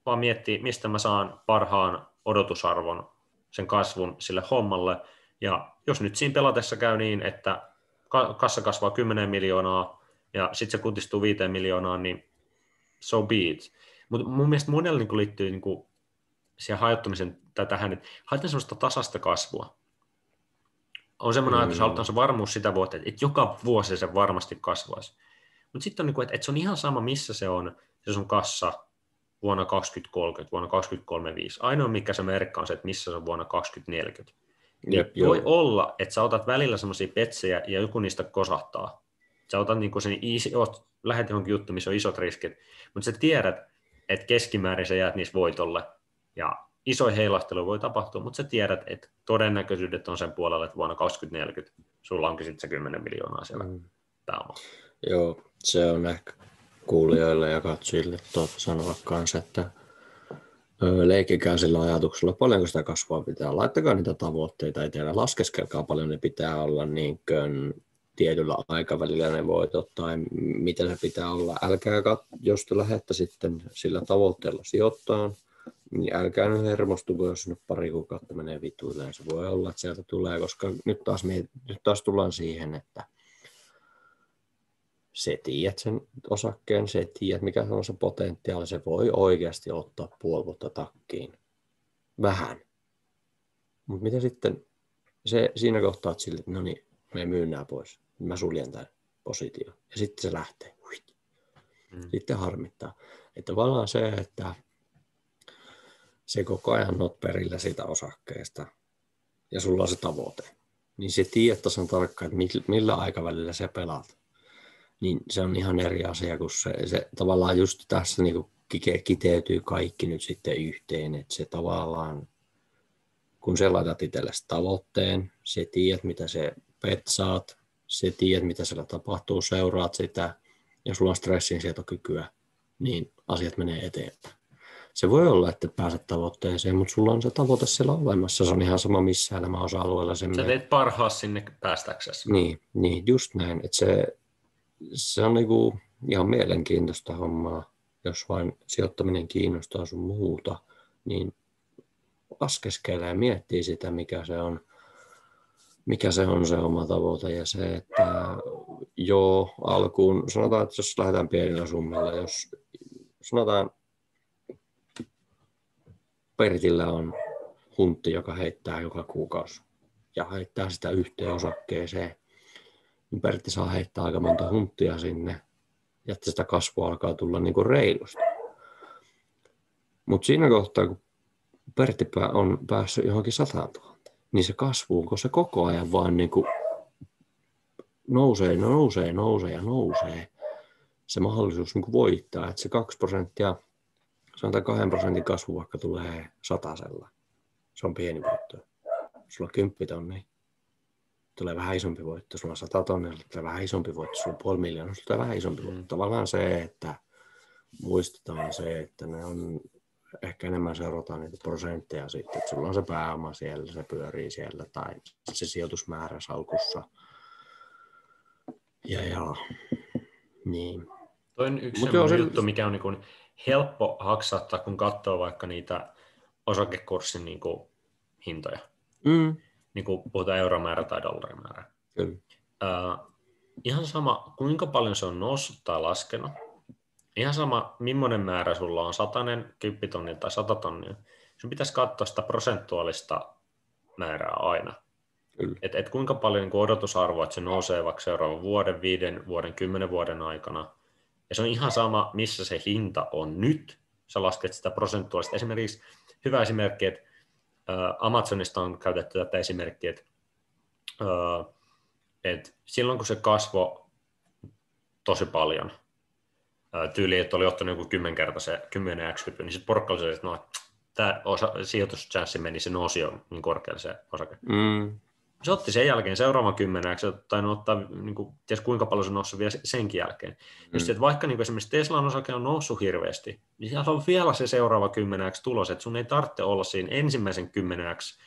vaan miettiä, mistä mä saan parhaan odotusarvon, sen kasvun sille hommalle, ja jos nyt siinä pelatessa käy niin, että kassa kasvaa 10 miljoonaa ja sitten se kutistuu 5 miljoonaa, niin so be it. Mutta mun mielestä monella niin liittyy niin kuin siihen hajottamisen tai tähän, että haetaan sellaista tasasta kasvua. On semmoinen mm. ajatus, halutaan se varmuus sitä vuotta, että joka vuosi se varmasti kasvaisi. Mutta sitten on, niin kuin, että, että se on ihan sama, missä se on, se sun kassa vuonna 2030, vuonna 2035. Ainoa, mikä se merkka on se, että missä se on vuonna 2040. Niin Jep, voi joo. olla, että sä otat välillä semmoisia petsejä ja joku niistä kosahtaa. Sä otat niin sen, oot, lähet johonkin juttu, missä on isot riskit, mutta sä tiedät, että keskimäärin sä jäät niissä voitolle. Ja iso heilahtelu voi tapahtua, mutta sä tiedät, että todennäköisyydet on sen puolella, että vuonna 2040 sulla onkin sitten se 10 miljoonaa siellä mm. pääoma. Joo, se on ehkä kuulijoille ja katsojille tuota sanoa kanssa, että leikikää sillä ajatuksella, paljonko sitä kasvua pitää. Laittakaa niitä tavoitteita eteen laskeskelkaa paljon ne pitää olla niin kuin tietyllä aikavälillä ne voitot tai mitä se pitää olla. Älkää, kat- jos te lähdette sitten sillä tavoitteella sijoittaa, niin älkää nyt hermostuko, jos nyt pari kuukautta menee vituilleen. Se voi olla, että sieltä tulee, koska nyt taas, me, nyt taas tullaan siihen, että se tiedät sen osakkeen, se tiedät mikä on se potentiaali, se voi oikeasti ottaa puoli vuotta takkiin. Vähän. Mutta mitä sitten, se, siinä kohtaa, että sille, no niin, me myyn pois. Mä suljen tämän positio. Ja sitten se lähtee. Mm. Sitten harmittaa. Että tavallaan se, että se koko ajan oot perillä siitä osakkeesta ja sulla on se tavoite, niin se tiedät tasan tarkkaan, että millä aikavälillä se pelaat niin se on ihan eri asia, kun se, se tavallaan just tässä niin kiteytyy kaikki nyt sitten yhteen, että se tavallaan, kun sä laitat itsellesi tavoitteen, se tiedät, mitä se petsaat, se tiedät, mitä siellä tapahtuu, seuraat sitä, ja sulla on stressin sietokykyä, niin asiat menee eteenpäin. Se voi olla, että pääset tavoitteeseen, mutta sulla on se tavoite siellä olemassa. Se on ihan sama missä elämäosa-alueella. Sen Sä teet parhaas sinne päästäksesi. Niin, niin, just näin. Että se, se on niinku ihan mielenkiintoista hommaa, jos vain sijoittaminen kiinnostaa sun muuta, niin laskeskelee ja miettii sitä, mikä se on, mikä se on se oma tavoite ja se, että joo, alkuun, sanotaan, että jos lähdetään pienillä summilla, jos sanotaan, Pertillä on huntti, joka heittää joka kuukausi ja heittää sitä yhteen osakkeeseen, niin Pertti saa heittää aika monta hunttia sinne, ja että sitä kasvua alkaa tulla niin kuin reilusti. Mutta siinä kohtaa, kun Pertti on päässyt johonkin sataan tuhanteen, niin se kasvu, kun se koko ajan vaan niin kuin nousee, nousee, nousee ja nousee, se mahdollisuus niin kuin voittaa, että se 2 prosenttia, sanotaan 2 prosentin kasvu vaikka tulee satasella, se on pieni voitto. Sulla on 10 tonnia, tulee vähän isompi voitto, sulla on 100 tonnia, tulee vähän isompi voitto, sulla on puoli miljoonaa, sulla tulee vähän isompi voitto. Mm. Tavallaan se, että muistetaan se, että ne on, ehkä enemmän seurataan niitä prosentteja sitten, että sulla on se pääoma siellä, se pyörii siellä, tai se sijoitusmäärä salkussa. Ja, ja niin. Toinen yksi Mut joo, se... juttu, mikä on niin helppo haksattaa, kun katsoo vaikka niitä osakekurssin niin hintoja. Mm niin kuin puhutaan euromäärä tai dollarimäärä. Kyllä. Uh, ihan sama, kuinka paljon se on noussut tai laskenut. Ihan sama, millainen määrä sulla on, satanen, kymppitonni tai sata tonnia. Sun pitäisi katsoa sitä prosentuaalista määrää aina. Et, et kuinka paljon niin odotusarvoa, että se nousee vaikka seuraavan vuoden, viiden vuoden, kymmenen vuoden aikana. Ja se on ihan sama, missä se hinta on nyt. Sä lasket sitä prosentuaalista. Esimerkiksi hyvä esimerkki, että Amazonista on käytetty tätä esimerkkiä, että, että silloin kun se kasvoi tosi paljon, tyyli, että oli ottanut joku kymmenkertaisen, 10 x niin sitten porukka oli että no, tämä osa, sijoituschanssi meni, se nousi jo niin korkealle se osake. Mm se otti sen jälkeen seuraavan kymmeneksi, tai ottaa niin kuin, ties kuinka paljon se noussut vielä senkin jälkeen. Mm. Just, että vaikka niin kuin esimerkiksi Teslan osake on noussut hirveästi, niin siellä on vielä se seuraava kymmeneksi tulos, että sun ei tarvitse olla siinä ensimmäisen kymmeneksi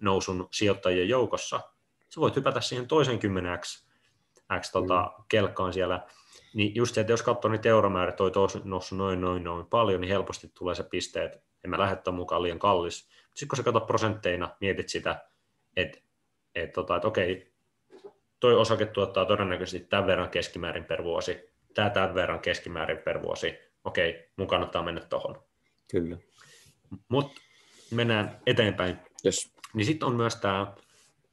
nousun sijoittajien joukossa. Sä voit hypätä siihen toisen kymmeneksi X, tota, mm. kelkkaan siellä. Niin just se, että jos katsoo niitä euromäärät, toi noussut noin, noin, noin paljon, niin helposti tulee se piste, että en mä lähde mukaan liian kallis. Sitten kun sä katsot prosentteina, mietit sitä, että että, tota, että okei, toi osake tuottaa todennäköisesti tämän verran keskimäärin per vuosi, tämä tämän verran keskimäärin per vuosi, okei, mun kannattaa mennä tuohon. Kyllä. Mutta mennään eteenpäin. Yes. Niin sitten on myös tämä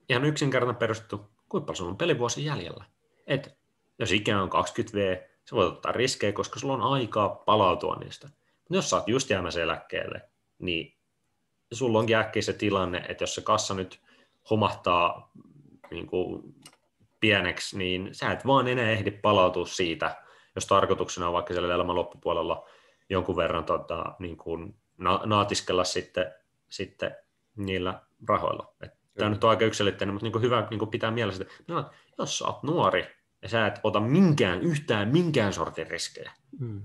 ihan yksinkertainen perustettu, kuinka paljon on pelivuosi jäljellä. Et jos ikä on 20V, sä voit ottaa riskejä, koska sulla on aikaa palautua niistä. Mutta jos sä oot just jäämässä eläkkeelle, niin sulla onkin äkkiä se tilanne, että jos se kassa nyt homahtaa niin kuin pieneksi, niin sä et vaan enää ehdi palautua siitä, jos tarkoituksena on vaikka siellä elämän loppupuolella jonkun verran tota, niin kuin na- naatiskella sitten, sitten niillä rahoilla. Tämä nyt on aika yksilitteinen, mutta niin kuin hyvä niin kuin pitää mielessä, että no, jos sä oot nuori ja sä et ota minkään, yhtään minkään sortin riskejä, Mm.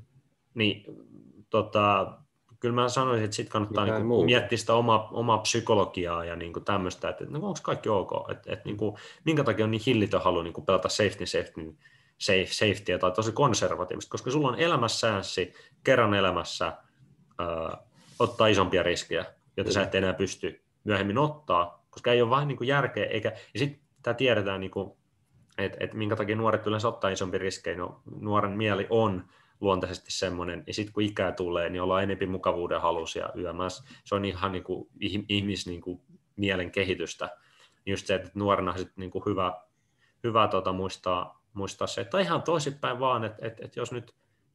niin tota, kyllä mä sanoisin, että sitten kannattaa Mitään niin muuta. miettiä sitä omaa, omaa psykologiaa ja niin tämmöistä, että no, onko kaikki ok, että, että niin kuin, minkä takia on niin hillitön halu niin kuin pelata safety, safety, safe, safetyä tai tosi konservatiivista, koska sulla on elämässäänssi kerran elämässä äh, ottaa isompia riskejä, joita sä et enää pysty myöhemmin ottaa, koska ei ole vain niin kuin järkeä, eikä, ja sitten tämä tiedetään, niin kuin, että, että minkä takia nuoret yleensä ottaa isompi riskejä, no nuoren mieli on luontaisesti semmoinen, ja sitten kun ikää tulee, niin ollaan enemmän mukavuuden halusia yömässä. Se on ihan niin ihmis niin mielen kehitystä. Just se, että nuorena sit, niin hyvä, hyvä tota, muistaa, muistaa se, että ihan toisinpäin vaan, että, että, että jos nyt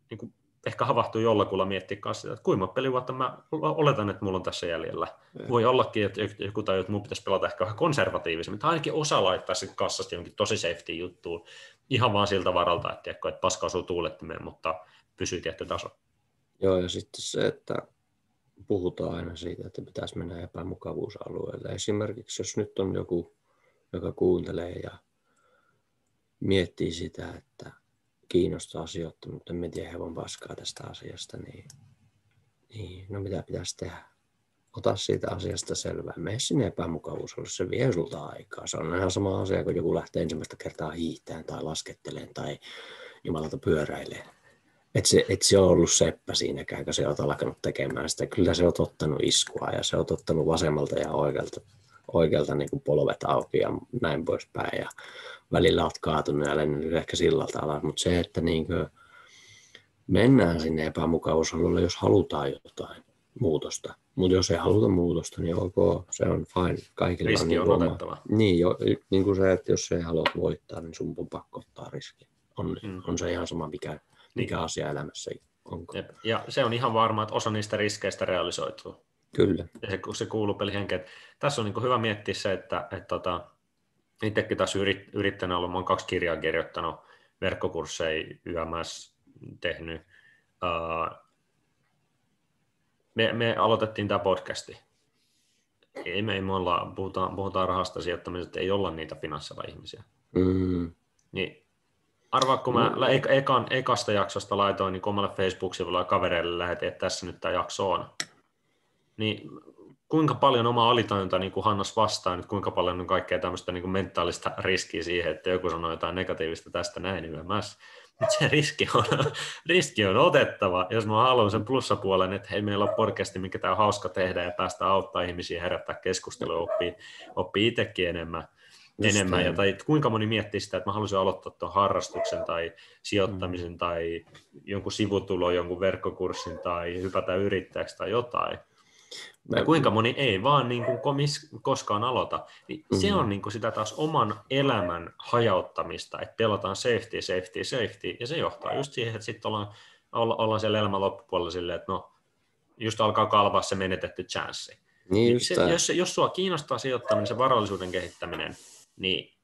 niin ehkä havahtuu jollakulla miettiä kanssa, että kuinka pelivuotta mä oletan, että mulla on tässä jäljellä. Mm. Voi ollakin, että joku tajuu, että mun pitäisi pelata ehkä vähän konservatiivisemmin, tai ainakin osa laittaa sitten kassasta jonkin tosi safety juttuun, ihan vaan siltä varalta, että, tiedätkö, että paska osuu tuulettimeen, mutta pysyy tietty taso. Joo, ja sitten se, että puhutaan aina siitä, että pitäisi mennä epämukavuusalueelle. Esimerkiksi jos nyt on joku, joka kuuntelee ja miettii sitä, että kiinnostaa sijoittaa, mutta en tiedä hevon paskaa tästä asiasta, niin, niin no mitä pitäisi tehdä? Ota siitä asiasta selvää. Mene sinne epämukavuusalueelle, se vie sulta aikaa. Se on ihan sama asia, kun joku lähtee ensimmäistä kertaa hiihtämään tai lasketteleen tai jumalata pyöräilemään et se, et se ole ollut seppä siinäkään, kun se olet alkanut tekemään sitä. Kyllä se on ottanut iskua ja se on ottanut vasemmalta ja oikealta, oikealta niin kuin polvet auki ja näin poispäin. Ja välillä olet kaatunut ja lennnyt ehkä sillalta alas. Mutta se, että niin kuin mennään sinne epämukavuusalueelle, jos halutaan jotain muutosta. Mutta jos ei haluta muutosta, niin ok, se on fine. Kaikilla Riski niin on kuin oma- otettava. Niin, jo, niin kuin se, että jos ei halua voittaa, niin sun on pakko ottaa riski. On, Mm. on se ihan sama, mikä, mikä asia elämässä onko. Jep. Ja se on ihan varma, että osa niistä riskeistä realisoituu. Kyllä. Ja se, se kuuluu pelihenkeen. Tässä on niin hyvä miettiä se, että, että tota, itsekin taas yrit, yrittänyt olla, mä oon kaksi kirjaa kirjoittanut, verkkokursseja YMS tehnyt. Uh, me, me aloitettiin tämä podcasti. Ei me, ei me olla, puhutaan, puhutaan rahasta sijoittamisesta, ei olla niitä finanssilla ihmisiä. Mm. Niin arvaa, kun mä mm. ekan, ekasta jaksosta laitoin niin omalle Facebook-sivulle ja kavereille lähetin, että tässä nyt tämä jakso on. Niin kuinka paljon oma alitajunta niin kuin Hannas vastaa nyt, kuinka paljon on kaikkea tämmöistä niin kuin mentaalista riskiä siihen, että joku sanoo jotain negatiivista tästä näin yömässä. Mutta se riski on, (laughs) riski on otettava, jos mä haluan sen plussapuolen, että hei, meillä on podcasti, mikä tämä on hauska tehdä ja päästä auttaa ihmisiä herättää keskustelua, oppii, oppii itsekin enemmän. Just enemmän. Ja, näin. tai kuinka moni miettii sitä, että mä haluaisin aloittaa tuon harrastuksen tai sijoittamisen mm. tai jonkun sivutulon, jonkun verkkokurssin tai hypätä yrittäjäksi tai jotain. Mä, Ja kuinka moni ei vaan niin kuin komis, koskaan aloita. Niin Se Mm. on niin kuin sitä taas oman elämän hajauttamista, että pelataan safety, safety, safety, ja se johtaa just siihen, että sitten ollaan, olla, ollaan siellä elämän loppupuolella silleen, että no, just alkaa kalvaa se menetetty chanssi. niin Niin se, jos, jos sua kiinnostaa sijoittaminen, se varallisuuden kehittäminen, niin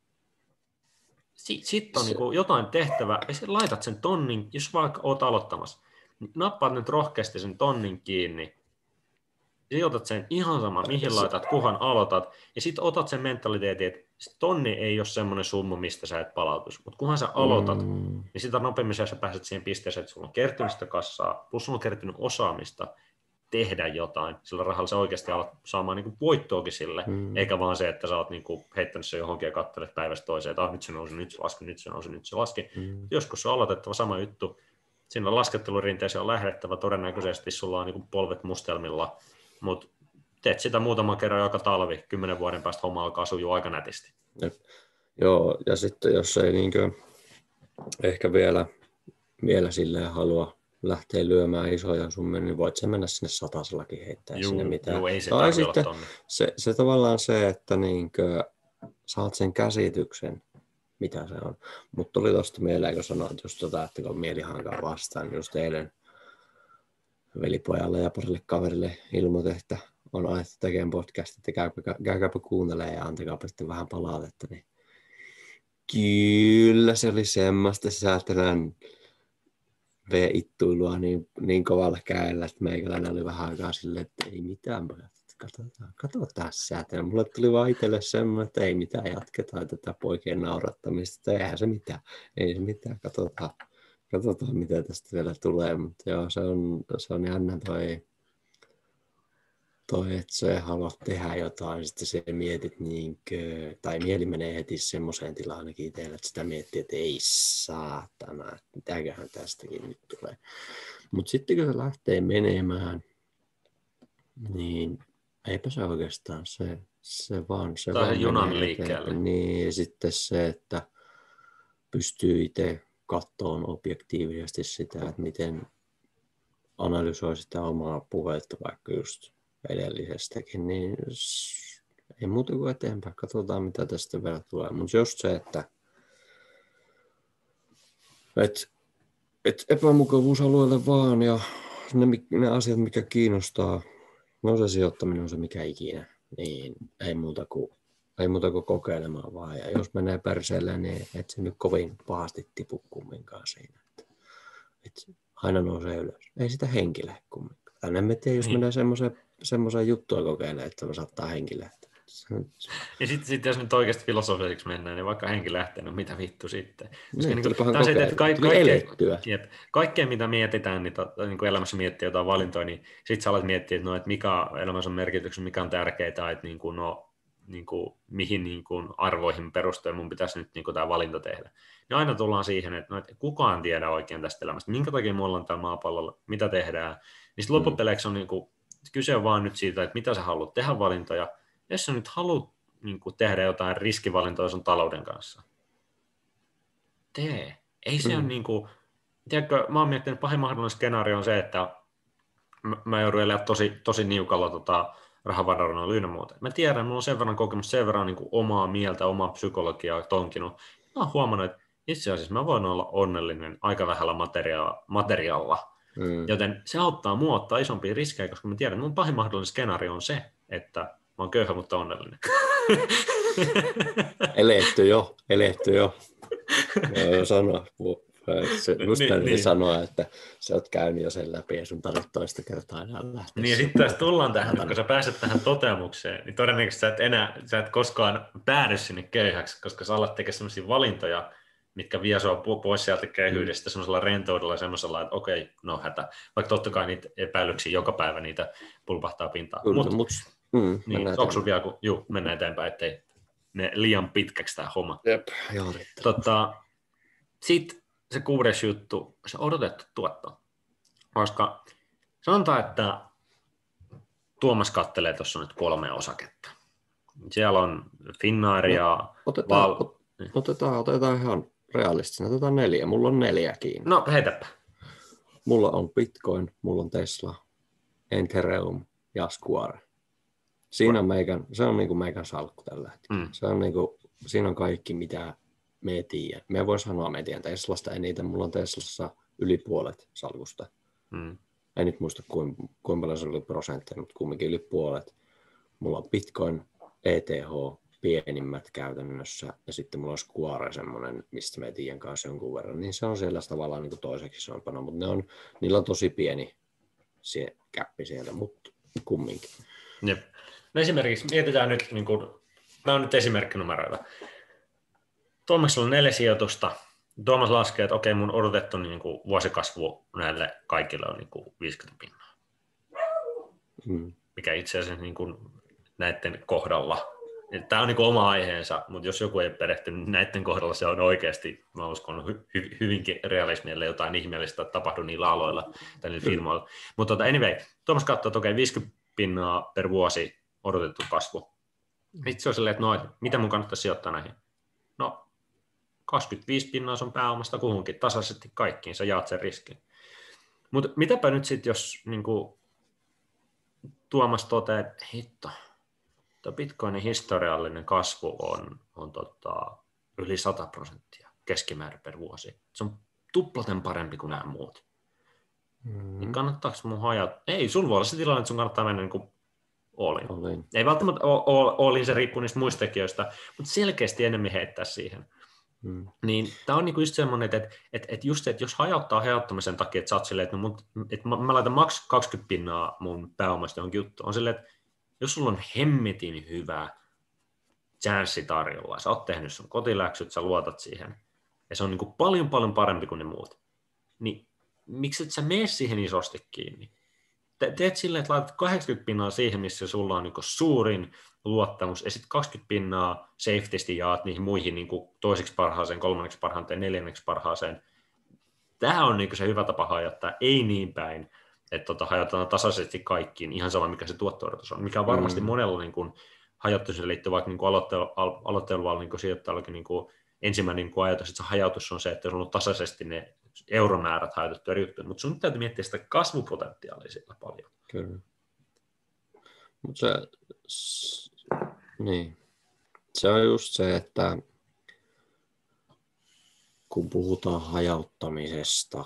sitten sit on Se- niinku jotain tehtävää, ja sit laitat sen tonnin, jos vaikka oot aloittamassa, niin nappaat nyt rohkeasti sen tonnin kiinni, sijoitat sen ihan sama, mihin laitat, kuhan aloitat, ja sitten otat sen mentaliteetin, että tonni ei ole semmoinen summa, mistä sä et palautus, mutta kunhan sä aloitat, mm. Niin sitä nopeammin sä pääset siihen pisteeseen, että sulla on kertynyt sitä kassaa, plus sulla on kertynyt osaamista tehdä jotain, sillä rahalla sä oikeasti alat saamaan niin voittoakin sille, Mm. eikä vaan se, että sä oot niin heittänyt se johonkin ja kattelet päivästä toiseen, että ah, nyt se nousi, nyt se laski, nyt se nousi, nyt se laski. mm, Joskus se on aloitettava sama juttu, siinä laskettelurinteeseen on lähdettävä, todennäköisesti sulla on niin polvet mustelmilla, mutta teet sitä muutaman kerran joka talvi, kymmenen vuoden päästä homma alkaa sujua aika nätisti. Jep. Joo, ja sitten jos ei niinkö ehkä vielä, vielä silleen halua lähteä lyömään isoja summia, niin voit se mennä sinne satasellakin heittää Juu, sinne mitään. juu, ei se tai sitten tonne. se, se tavallaan se, että niinkö saat sen käsityksen, mitä se on. Mutta tuli tuosta mieleen, kun sanoit just tota, että kun mielihankaa vastaan, niin just eilen velipojalle ja parille kaverille ilmoitin, että on ajettu tekemään podcast, että käykää, käykääpä kuuntelemaan ja antakaapa sitten vähän palautetta, niin kyllä se oli semmoista säätelän V-ittuilua niin, niin kovalla käellä, että meikäläinen oli vähän aikaa silleen, että ei mitään pojat, katsotaan, katsotaan säätelä. Mulle tuli vaan itselle semmoinen, että ei mitään, jatketaan tätä poikien naurattamista, että eihän se mitään, ei se mitään, katsotaan, katsotaan mitä tästä vielä tulee, mutta joo, se on, se on jännä toi, toi, että sä haluat tehdä jotain, sitten sä mietit niinkö, tai mieli menee heti semmoiseen tilaan ainakin itsellä, että sitä miettii, että ei saatana, että mitäköhän tästäkin nyt tulee. Mutta sitten kun se lähtee menemään, niin eipä se oikeastaan se, se vaan se vaan junan liikkeelle. Niin, ja sitten se, että pystyy itse kattoon objektiivisesti sitä, että miten analysoi sitä omaa puhetta vaikka just edellisestäkin, niin ei muuta kuin eteenpäin. Katsotaan, mitä tästä vielä tulee. Mutta just se, että et, et epämukavuusalueelle vaan ja ne, ne asiat, mikä kiinnostaa, no se sijoittaminen on se mikä ikinä, niin ei muuta kuin, ei muuta kuin kokeilemaan vaan. Ja jos menee perseelle, niin et se nyt kovin pahasti tipu kumminkaan siinä. Et, et aina nousee ylös. Ei sitä henkilä kumminkaan. Tai en tiedä, jos Niin. menee semmoiseen, semmoiseen juttua kokeilemaan, että me saattaa henkilä. Ja sitten sit, jos nyt oikeasti filosofiseksi mennään, niin vaikka henki lähtee, no mitä vittu sitten? Koska Niin, niinku, se, että kaikkea, jep, kaikkea, mitä mietitään, niin, to, niin kuin elämässä miettii jotain valintoja, niin sitten sä alat miettiä, että, no, että mikä on elämässä on merkityksen, mikä on tärkeää, että niin kuin, no, niin kuin, mihin niin kuin, arvoihin perustuen mun pitäisi nyt niin kuin, tämä valinta tehdä. Niin aina tullaan siihen, että, no, että kukaan tiedä oikein tästä elämästä, minkä takia me ollaan täällä maapallolla, mitä tehdään. Niin sitten loppupeleissä on niin kuin, kyse on vaan nyt siitä, että mitä sä haluat tehdä valintoja. Jos sä nyt haluat niin kuin, tehdä jotain riskivalintoja sun talouden kanssa, tee. Ei se mm. ole Mm. niin kuin, tiedätkö, mä oon miettinyt, että pahin mahdollinen skenaario on se, että mä, mä joudun elämään tosi, tosi niukalla tota, rahavarannalla ynnä muuta. Mä tiedän, mulla on sen verran kokemus, sen verran niin kuin omaa mieltä, omaa psykologiaa tonkinut. Mä oon huomannut, että itse asiassa mä voin olla onnellinen aika vähällä materia- materiaalla, Mm. joten se auttaa mua ottaa isompia riskejä, koska mä tiedän, että mun pahin mahdollinen skenaario on se, että mä oon köyhä, mutta onnellinen. Eletty jo, eletty jo. Joo, sanoa. Se, (laughs) just Niin, niin, sanoa, että sä oot käynyt jo sen läpi ja sun tarvitsee toista kertaa enää lähteä. Niin ja sitten taas tullaan tähän, että kun sä pääset tähän toteamukseen, niin todennäköisesti sä et enää, sä et koskaan päädy sinne köyhäksi, koska sä alat tekemään sellaisia valintoja, mitkä vie sua pois sieltä köyhyydestä semmoisella rentoudella semmoisella, että okei, no hätä. Vaikka totta kai niitä epäilyksiä joka päivä niitä pulpahtaa pintaan. Kyllä, Mutta mut, mm, niin, onko sulla vielä, kun, juu, mennään eteenpäin, ettei ne liian pitkäksi tämä homma. Jep, joo. Tota, Sitten se kuudes juttu, se odotettu tuotto. Koska sanotaan, että Tuomas kattelee tuossa nyt kolme osaketta. Siellä on Finnairia, Otetaan, Val- ot, otetaan, otetaan ihan realistisesti. Otetaan neljä. Mulla on neljä kiinni. no heitäpä. Mulla on Bitcoin, mulla on Tesla, Ethereum ja Square. Siinä on meikän, se on niinku meikän salkku tällä hetkellä. Mm. Se on niinku, siinä on kaikki, mitä me tiedän. Me voi sanoa, me tiedän Teslasta eniten. Mulla on Teslassa yli puolet salkusta. Mm. En nyt muista, kuinka, kuinka paljon se oli prosentteja, mutta kumminkin yli puolet. Mulla on Bitcoin, ETH, pienimmät käytännössä, ja sitten mulla on Square semmoinen, mistä me tiedän kanssa jonkun verran, niin se on siellä tavallaan niin kuin toiseksi isompana, mutta ne on, niillä on tosi pieni se käppi siellä, mutta kumminkin. Jep. No esimerkiksi mietitään nyt, niin kuin, nämä on nyt esimerkkinumeroita. Tuomaksella on neljä sijoitusta. Tuomas laskee, että okei, mun odotettu niin kuin, vuosikasvu näille kaikille on niin kuin 50 pinnaa. Mm. mikä itse asiassa niin kuin näiden kohdalla, tämä on niin kuin oma aiheensa, mutta jos joku ei perehty, niin näiden kohdalla se on oikeasti, mä uskon, hy- hy- hyvinkin realismille jotain ihmeellistä tapahdu niillä aloilla tai niillä firmoilla. Mutta tota, anyway, Tuomas katsoo, että okei, 50 pinnaa per vuosi odotettu kasvu. Itse on silleen, että no, mitä mun kannattaa sijoittaa näihin? No, 25 pinnaa sun pääomasta kuhunkin, tasaisesti kaikkiin, sä jaat sen riskin. Mutta mitäpä nyt sitten, jos niin kuin, Tuomas toteaa, että hitto, tuo Bitcoinin historiallinen kasvu on, on tota, yli 100 prosenttia keskimäärin per vuosi. Se on tuplaten parempi kuin nämä muut. Mm. Niin kannattaako mun hajata? Ei, sun voi olla se tilanne, että sun kannattaa mennä niin kuin Olin. Olin. Ei välttämättä Olin, se riippuu niistä muista tekijöistä, mutta selkeästi enemmän heittää siihen. Hmm. Niin tämä on niinku just semmoinen, että, että, että just se, että jos hajauttaa hajauttamisen takia, että sä oot silleen, että, no että mä, mä laitan maks 20 pinnaa mun pääomasta johonkin juttu, on silleen, että jos sulla on hemmetin hyvä chanssi tarjolla, sä oot tehnyt sun kotiläksyt, sä luotat siihen, ja se on niinku paljon paljon parempi kuin ne muut, niin miksi et sä mene siihen isosti kiinni? te, teet silleen, että laitat 80 pinnaa siihen, missä sulla on niin suurin luottamus, ja sitten 20 pinnaa safetysti jaat niihin muihin niin toiseksi parhaaseen, kolmanneksi parhaaseen, neljänneksi parhaaseen. Tämä on niin se hyvä tapa hajottaa, ei niin päin, että tota, hajotetaan tasaisesti kaikkiin, ihan sama mikä se tuotto on, mikä on varmasti mm. monella niin kuin, hajottamiseen liittyy vaikka niin aloitteluvalla niin sijoittajallakin niin kuin, ensimmäinen niin kuin ajatus, että se hajautus on se, että sulla on tasaisesti ne euromäärät hajotettu eri juttuja, mutta sun täytyy miettiä sitä kasvupotentiaalia siellä paljon. Kyllä. Mutta se, niin. se on just se, että kun puhutaan hajauttamisesta,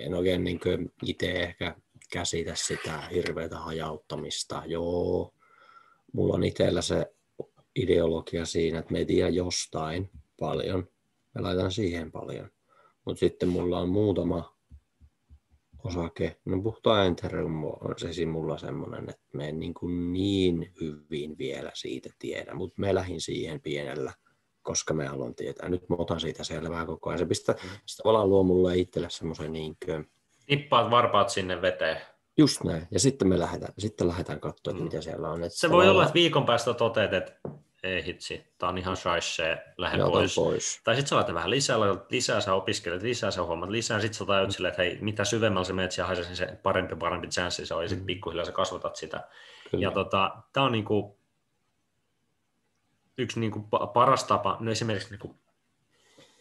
en oikein niin itse ehkä käsitä sitä hirveätä hajauttamista. Joo, mulla on itsellä se ideologia siinä, että me tiedä jostain paljon, mä laitan siihen paljon. Mutta sitten mulla on muutama osake, no puhutaan Ethereum on se mulla semmoinen, että me en niin, kuin niin hyvin vielä siitä tiedä, mutta me lähdin siihen pienellä, koska me haluan tietää. Nyt mä otan siitä selvää koko ajan. Se pistää, mm. se tavallaan luo mulle itselle semmoisen niin kuin... Nippaat varpaat sinne veteen. Just näin. Ja sitten me lähdetään, sitten lähdetään katsoa, mm. mitä siellä on. Että se voi olla, että viikon päästä toteat, että ei hitsi, tää on ihan shaisse, lähde pois. pois. Tai sitten sä laitat vähän lisää, laitat lisää, sä opiskelet lisää, sä huomaat lisää, sitten sä tajut silleen, että hei, mitä syvemmällä se menet siellä haisee, niin se parempi parempi chanssi se on, ja sitten mm. pikkuhiljaa sä kasvatat sitä. Kyllä. Ja tota, tää on niinku yksi niinku paras tapa, no esimerkiksi niinku,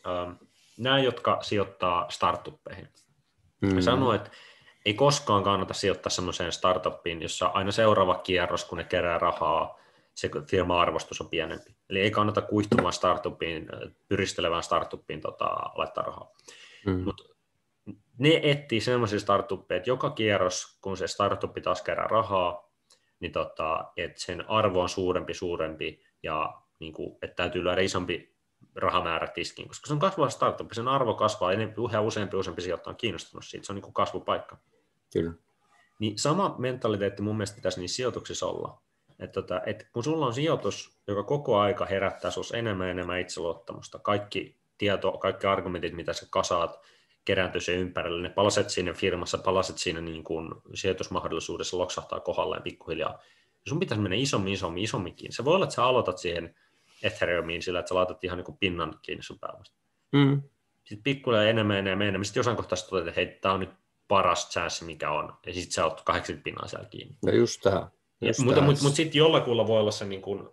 ähm, nämä, jotka sijoittaa startuppeihin. Mm. sanoo, että ei koskaan kannata sijoittaa semmoiseen startuppiin, jossa aina seuraava kierros, kun ne kerää rahaa, se firma-arvostus on pienempi. Eli ei kannata kuihtumaan startupiin, pyristelevään startupiin tota, laittaa rahaa. Mm. Mut ne etsii sellaisia startuppeja, että joka kierros, kun se startup taas kerää rahaa, niin tota, että sen arvo on suurempi, suurempi ja niin kuin, että täytyy lyödä isompi rahamäärä tiskiin, koska se on kasvava startup, sen arvo kasvaa enemmän, yhä useampi useampi sijoittaja on kiinnostunut siitä, se on niin kuin kasvupaikka. Kyllä. Niin sama mentaliteetti mun mielestä pitäisi niissä sijoituksissa olla. Että tota, et kun sulla on sijoitus, joka koko aika herättää sinussa enemmän ja enemmän itseluottamusta, kaikki tieto, kaikki argumentit, mitä sä kasaat, kerääntyy sen ympärille, ne palaset siinä firmassa, palaset siinä niin kuin sijoitusmahdollisuudessa loksahtaa kohdalleen pikkuhiljaa. Ja sun pitäisi mennä isommin, isommin, isomminkin. Se voi olla, että sä aloitat siihen Ethereumiin sillä, että sä laitat ihan niin kuin pinnan kiinni sun pääomasta. Mm. Sitten pikkuhiljaa enemmän, enemmän, enemmän. Sitten jossain kohtaa toteat, että hei, tämä on nyt paras chance, mikä on. Ja sitten sä oot 80 pinnaa siellä kiinni. No just tämä. Mutta, mutta, mutta sitten jollakulla voi olla se niin kuin,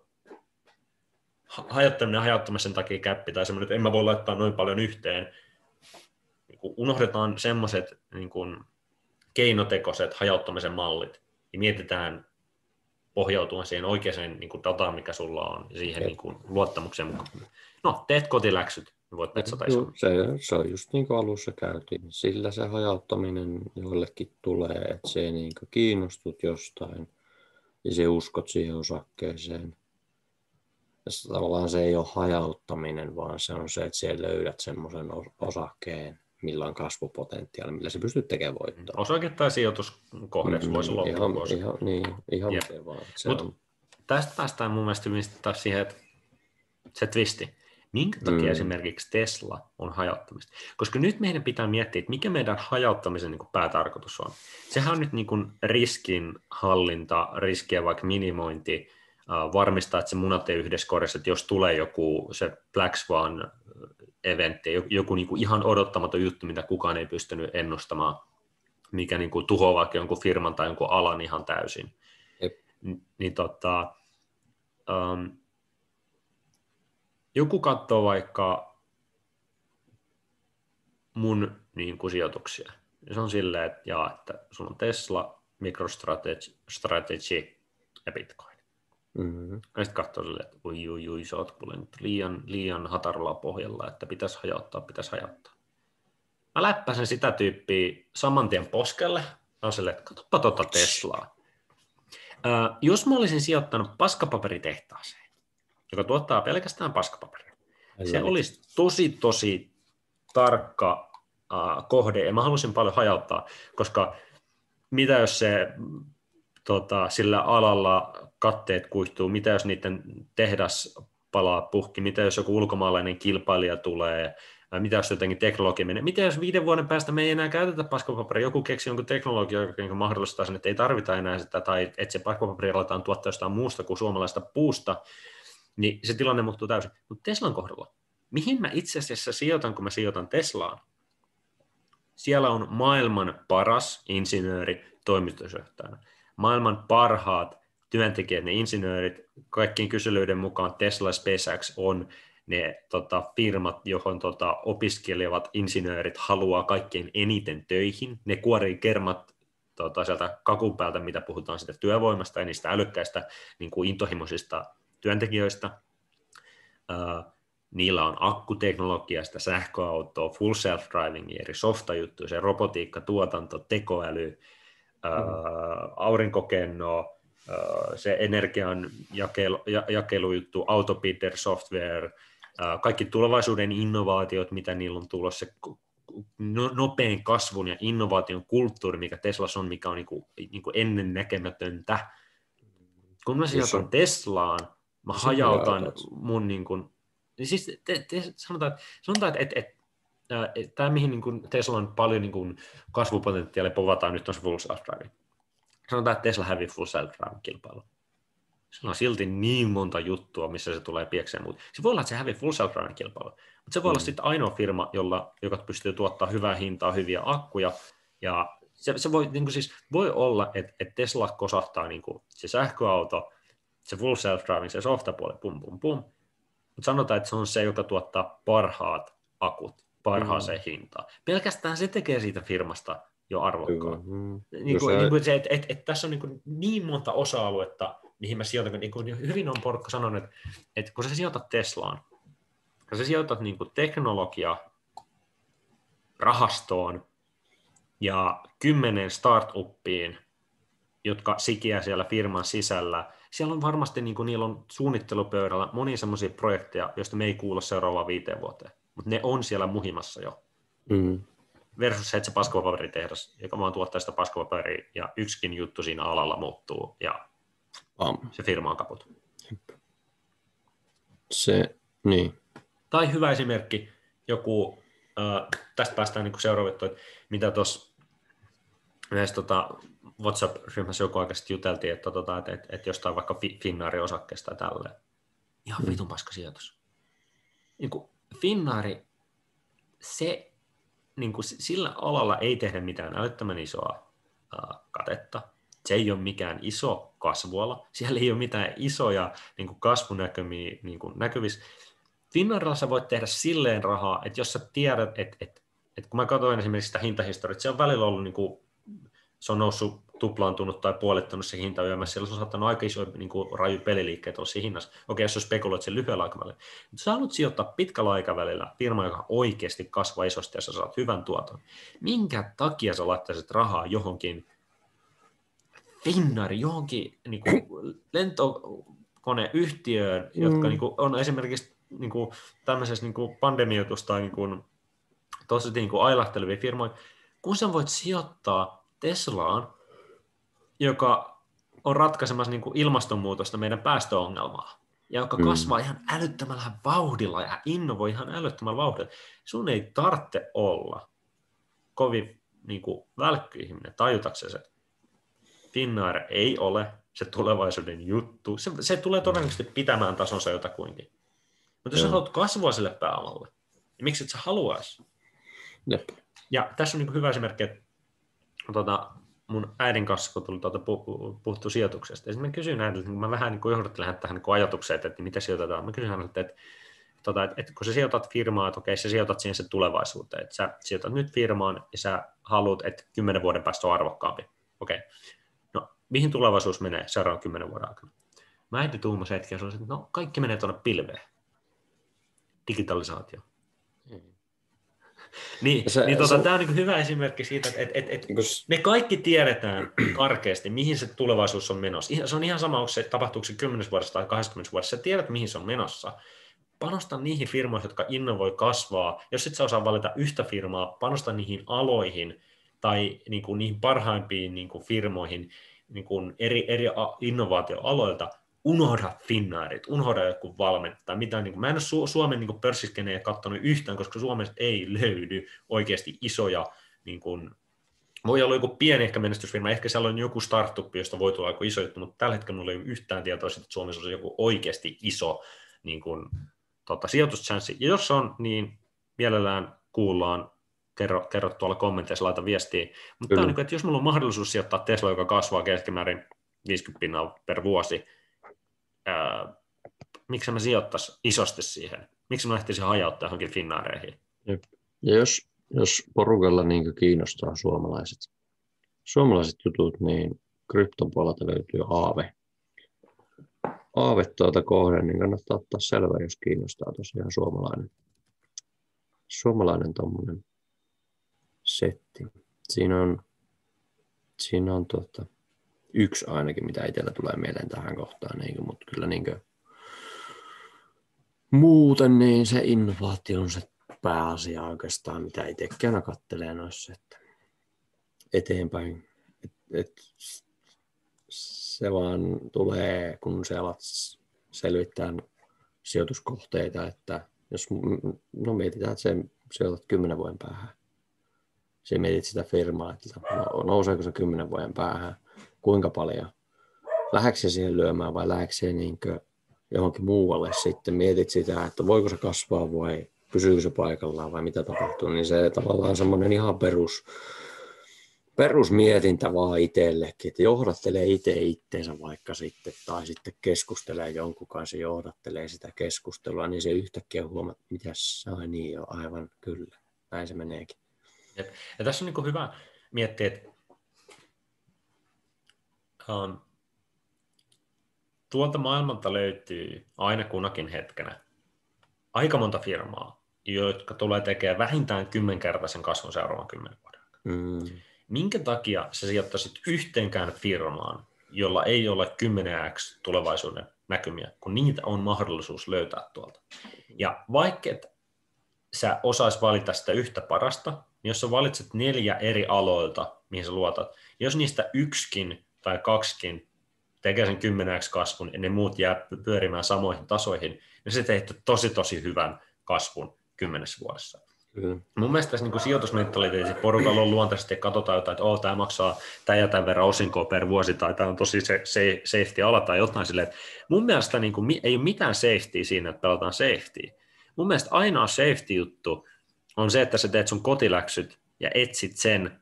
hajottaminen hajauttamisen takia käppi tai semmoinen, että en mä voi laittaa noin paljon yhteen. Niin kuin unohdetaan semmoiset niin kuin keinotekoiset hajauttamisen mallit ja mietitään pohjautuen siihen oikeaan niin kuin dataan, mikä sulla on, siihen niin kuin, luottamukseen mukaan. No, teet kotiläksyt, niin voit petsata se, se on just niin kuin alussa käytiin. Sillä se hajauttaminen joillekin tulee, että se niin kiinnostut jostain – ja se uskot siihen osakkeeseen. Ja tavallaan se ei ole hajauttaminen, vaan se on se, että siellä löydät semmoisen osakkeen, millä on kasvupotentiaali, millä se pystyt tekemään voittoa. Osake tai sijoituskohde, mm, voisi olla ihan, ihan, niin, ihan miten vaan. Se Mut on... Tästä päästään mun mielestä taas siihen, että se twisti. Minkä takia mm. esimerkiksi Tesla on hajauttamista? Koska nyt meidän pitää miettiä, että mikä meidän hajauttamisen niin kuin päätarkoitus on. Sehän on nyt niin kuin riskinhallinta, riskien vaikka minimointi, äh, varmistaa, että se munat ei yhdessä korjassa, että jos tulee joku se Black Swan eventti, joku, niin kuin ihan odottamaton juttu, mitä kukaan ei pystynyt ennustamaan, mikä niin kuin tuhoaa vaikka jonkun firman tai jonkun alan ihan täysin. Jep. N- niin tota, um, joku katsoo vaikka mun niin kuin, sijoituksia. Se on silleen, että, jaa, että sulla on Tesla, MicroStrategy ja Bitcoin. Mm-hmm. Ja sitten katsoo silleen, että ui, ui, ui, sä oot nyt liian, liian hataralla pohjalla, että pitäisi hajauttaa, pitäisi hajauttaa. Mä läppäsen sitä tyyppiä saman tien poskelle. on silleen, että katsoppa tuota Teslaa. Äh, jos mä olisin sijoittanut paskapaperitehtaaseen, joka tuottaa pelkästään paskapaperia, se olisi tosi, tosi tarkka äh, kohde, ja mä halusin paljon hajauttaa, koska mitä jos se tota, sillä alalla katteet kuihtuu, mitä jos niiden tehdas palaa puhki, mitä jos joku ulkomaalainen kilpailija tulee, mitä jos jotenkin teknologia menee, mitä jos viiden vuoden päästä me ei enää käytetä paskapaperia, joku keksi jonkun teknologia, joka mahdollistaa sen, että ei tarvita enää sitä, tai että se paskapaperi aletaan tuottaa jostain muusta kuin suomalaista puusta, niin se tilanne muuttuu täysin. Mutta Teslan kohdalla, mihin mä itse asiassa sijoitan, kun mä sijoitan Teslaan? Siellä on maailman paras insinööri toimitusjohtajana, maailman parhaat työntekijät, ne insinöörit, kaikkien kyselyiden mukaan Tesla SpaceX on ne tota, firmat, johon tota, opiskelevat insinöörit haluaa kaikkein eniten töihin. Ne kuorii kermat tota, sieltä kakun päältä, mitä puhutaan sitä työvoimasta ja niistä älykkäistä niin kuin intohimoisista työntekijöistä. Niillä on akkuteknologia, sitä sähköautoa, full self-driving, eri softajuttuja, se robotiikka, tuotanto, tekoäly, mm. aurinkokenno, se energian jakelu, jakelujuttu, autobidder software, kaikki tulevaisuuden innovaatiot, mitä niillä on tulossa, se no, nopean kasvun ja innovaation kulttuuri, mikä Teslassa on, mikä on niin kuin, niin kuin ennen näkemätöntä. Kun mä sijoitan Teslaan, mä hajautan mun niin kuin, siis te, te, sanotaan, että, sanotaan, että, että, tämä, mihin niin kuin Tesla on paljon niin kuin kasvupotentiaalia povataan, nyt on se full self-driving. Sanotaan, että Tesla hävii full self-driving kilpailu. Se on silti niin monta juttua, missä se tulee piekseen. Mutta se voi olla, että se hävii full self kilpailu. Mutta se voi mm. olla sitten ainoa firma, jolla, joka pystyy tuottaa hyvää hintaa, hyviä akkuja. Ja se, se voi, niin siis, voi olla, että, että Tesla kosahtaa niin kuin se sähköauto, se full self-driving, se softapuoli, pum pum pum. Mutta sanotaan, että se on se, joka tuottaa parhaat akut parhaaseen mm. hintaan. Pelkästään se tekee siitä firmasta jo arvokkaan. Mm. Niin kuin, niin kuin se, että et, et tässä on niin, kuin niin monta osa-aluetta, mihin mä sijoitan, niin kuin hyvin on porukka sanonut, että, että kun sä sijoitat Teslaan, kun sä sijoitat niin kuin teknologia rahastoon ja kymmenen startuppiin, jotka sikiä siellä firman sisällä, siellä on varmasti, niin kuin niillä on suunnittelupöydällä monia semmoisia projekteja, joista me ei kuulla seuraavaan viiteen vuoteen, mutta ne on siellä muhimassa jo. Mm. Versus se, että se paskapaperitehdas, joka vaan tuottaa sitä paskapaperia, ja yksikin juttu siinä alalla muuttuu, ja Am. se firma on kaput. Se, niin. Tai hyvä esimerkki, joku, äh, tästä päästään niin seuraavittu, että mitä tuossa yhdessä tota, WhatsApp-ryhmässä joku sitten juteltiin, että, tota, että, että, että jostain vaikka Finnaarin osakkeesta tälleen. Ihan mm. vitun paska sijoitus. Niin kuin Finnaari, se, niin kuin sillä alalla ei tehdä mitään älyttömän isoa äh, katetta se ei ole mikään iso kasvuala, siellä ei ole mitään isoja niin kuin kasvunäkymiä niin kuin näkyvissä. Finnairilla sä voit tehdä silleen rahaa, että jos sä tiedät, että, että, että kun mä katsoin esimerkiksi sitä hintahistoriaa, se on välillä ollut, niin kuin, se on noussut tuplaantunut tai puolittunut se hinta yömässä, siellä on saattanut aika iso niin kuin, raju peliliikkeet olla siinä hinnassa. Okei, jos sä spekuloit sen lyhyellä aikavälillä. Mutta sä haluat sijoittaa pitkällä aikavälillä firma, joka oikeasti kasvaa isosti ja sä saat hyvän tuoton. Minkä takia sä laittaisit rahaa johonkin Finnair johonkin niin kuin, lentokoneyhtiöön, mm. jotka niin kuin, on esimerkiksi niin kuin, tämmöisessä niin kuin pandemioitus tai niin kuin, tosi niin kuin ailahtelevia firmoja, kun sä voit sijoittaa Teslaan, joka on ratkaisemassa niin kuin ilmastonmuutosta meidän päästöongelmaa, ja joka mm. kasvaa ihan älyttömällä vauhdilla ja innovoi ihan älyttömällä vauhdilla. Sun ei tarvitse olla kovin niin kuin, välkky ihminen tajutaksesi, että Finnair ei ole se tulevaisuuden juttu. Se, se tulee todennäköisesti pitämään tasonsa jotakuinkin. Mutta jos sä haluat kasvua sille pääomalle, niin miksi et sä haluaisi? Jep. Ja tässä on niin hyvä esimerkki, että tuota, mun äidin kanssa, kun tuli tuota puhuttu sijoituksesta. Ja mä kysyin äidiltä, kun mä vähän niin johdattelen tähän niin ajatukseen, että, että mitä sijoitetaan. Mä kysyin häneltä, että, tota, että, että kun sä sijoitat firmaa, että okei, sä sijoitat siihen sen tulevaisuuteen, että sä sijoitat nyt firmaan ja sä haluat, että kymmenen vuoden päästä on arvokkaampi. Okei, no mihin tulevaisuus menee seuraavan kymmenen vuoden aikana? Mä äiti tuumasi hetken että no kaikki menee tuonne pilveen. Digitalisaatio. (laughs) Niin, se, niin tota, se... tämä on niin hyvä esimerkki siitä, että et, et, et niin me kaikki tiedetään (clears throat) karkeasti, mihin se tulevaisuus on menossa. Se on ihan sama, onko se, tapahtuuko se 10 vuodessa tai 20 vuodessa. Sä tiedät, mihin se on menossa. Panosta niihin firmoihin, jotka innovoi kasvaa. Jos et sä osaa valita yhtä firmaa, panosta niihin aloihin tai niin kuin, niihin parhaimpiin niin kuin firmoihin niin kuin eri, eri innovaatioaloilta, unohda Finnairit, unohda joku valmentaja, mitä niin kuin, mä en ole Su- Suomen niin pörssiskenejä katsonut yhtään, koska Suomesta ei löydy oikeasti isoja, niin kuin, voi olla joku pieni ehkä menestysfirma, ehkä siellä on joku startup, josta voi tulla joku iso juttu, mutta tällä hetkellä minulla ei ole yhtään tietoa että Suomessa on joku oikeasti iso niin kuin, tota, sijoituschanssi. Ja jos on, niin mielellään kuullaan, kerro, kerro tuolla kommenteissa, laita viestiä. Mutta tämä on niin kuin, että jos minulla on mahdollisuus sijoittaa Tesla, joka kasvaa keskimäärin 50 pinnaa per vuosi, ää, miksi mä sijoittaisi isosti siihen? Miksi mä lähtisin hajauttaa johonkin finnaareihin? Ja jos, jos porukalla niin kiinnostaa suomalaiset, suomalaiset jutut, niin kryptopuolelta löytyy Aave. Aave tuota kohden, niin kannattaa ottaa selvä, jos kiinnostaa tosiaan suomalainen, suomalainen tommonen setti. Siinä on, siinä on tuota, yksi ainakin, mitä itsellä tulee mieleen tähän kohtaan, niin, mutta kyllä niin kuin, muuten niin se innovaatio on se pääasia oikeastaan, mitä itsekään kattelee noissa, että eteenpäin. Et, et, se vaan tulee, kun se alat selvittää sijoituskohteita, että jos no mietitään, että se sijoitat kymmenen vuoden päähän. Se mietit sitä firmaa, että no, nouseeko se kymmenen vuoden päähän kuinka paljon. Lähdekö siihen lyömään vai lähdekö niin johonkin muualle sitten? Mietit sitä, että voiko se kasvaa vai pysyykö se paikallaan vai mitä tapahtuu, niin se tavallaan semmoinen ihan perus, perusmietintä vaan itsellekin, että johdattelee itse itteensä vaikka sitten, tai sitten keskustelee jonkun kanssa, johdattelee sitä keskustelua, niin se yhtäkkiä huomaa, että mitä on niin jo, aivan kyllä, näin se meneekin. Ja tässä on niin hyvä miettiä, että Um, tuolta maailmalta löytyy aina kunakin hetkenä aika monta firmaa, jotka tulee tekemään vähintään kymmenkertaisen kasvun seuraavan kymmenen vuoden mm. Minkä takia sä sijoittaisit yhteenkään firmaan, jolla ei ole 10x tulevaisuuden näkymiä, kun niitä on mahdollisuus löytää tuolta. Ja vaikka et sä osais valita sitä yhtä parasta, niin jos sä valitset neljä eri aloilta, mihin sä luotat, jos niistä yksikin tai kaksikin tekee sen 10 kasvun ja ne muut jää pyörimään samoihin tasoihin, niin se teet tosi tosi hyvän kasvun kymmenessä vuodessa. Kyllä. Mun mielestä tässä niin sijoitusmentaliteetissa porukalla on luontaisesti, että katsotaan jotain, että oh, tämä maksaa tämä ja tämän verran osinkoa per vuosi, tai tämä on tosi se, se, safety ala tai jotain silleen. Että mun mielestä niin kuin, ei ole mitään safety siinä, että pelataan safety. Mun mielestä ainoa safety-juttu on se, että sä teet sun kotiläksyt ja etsit sen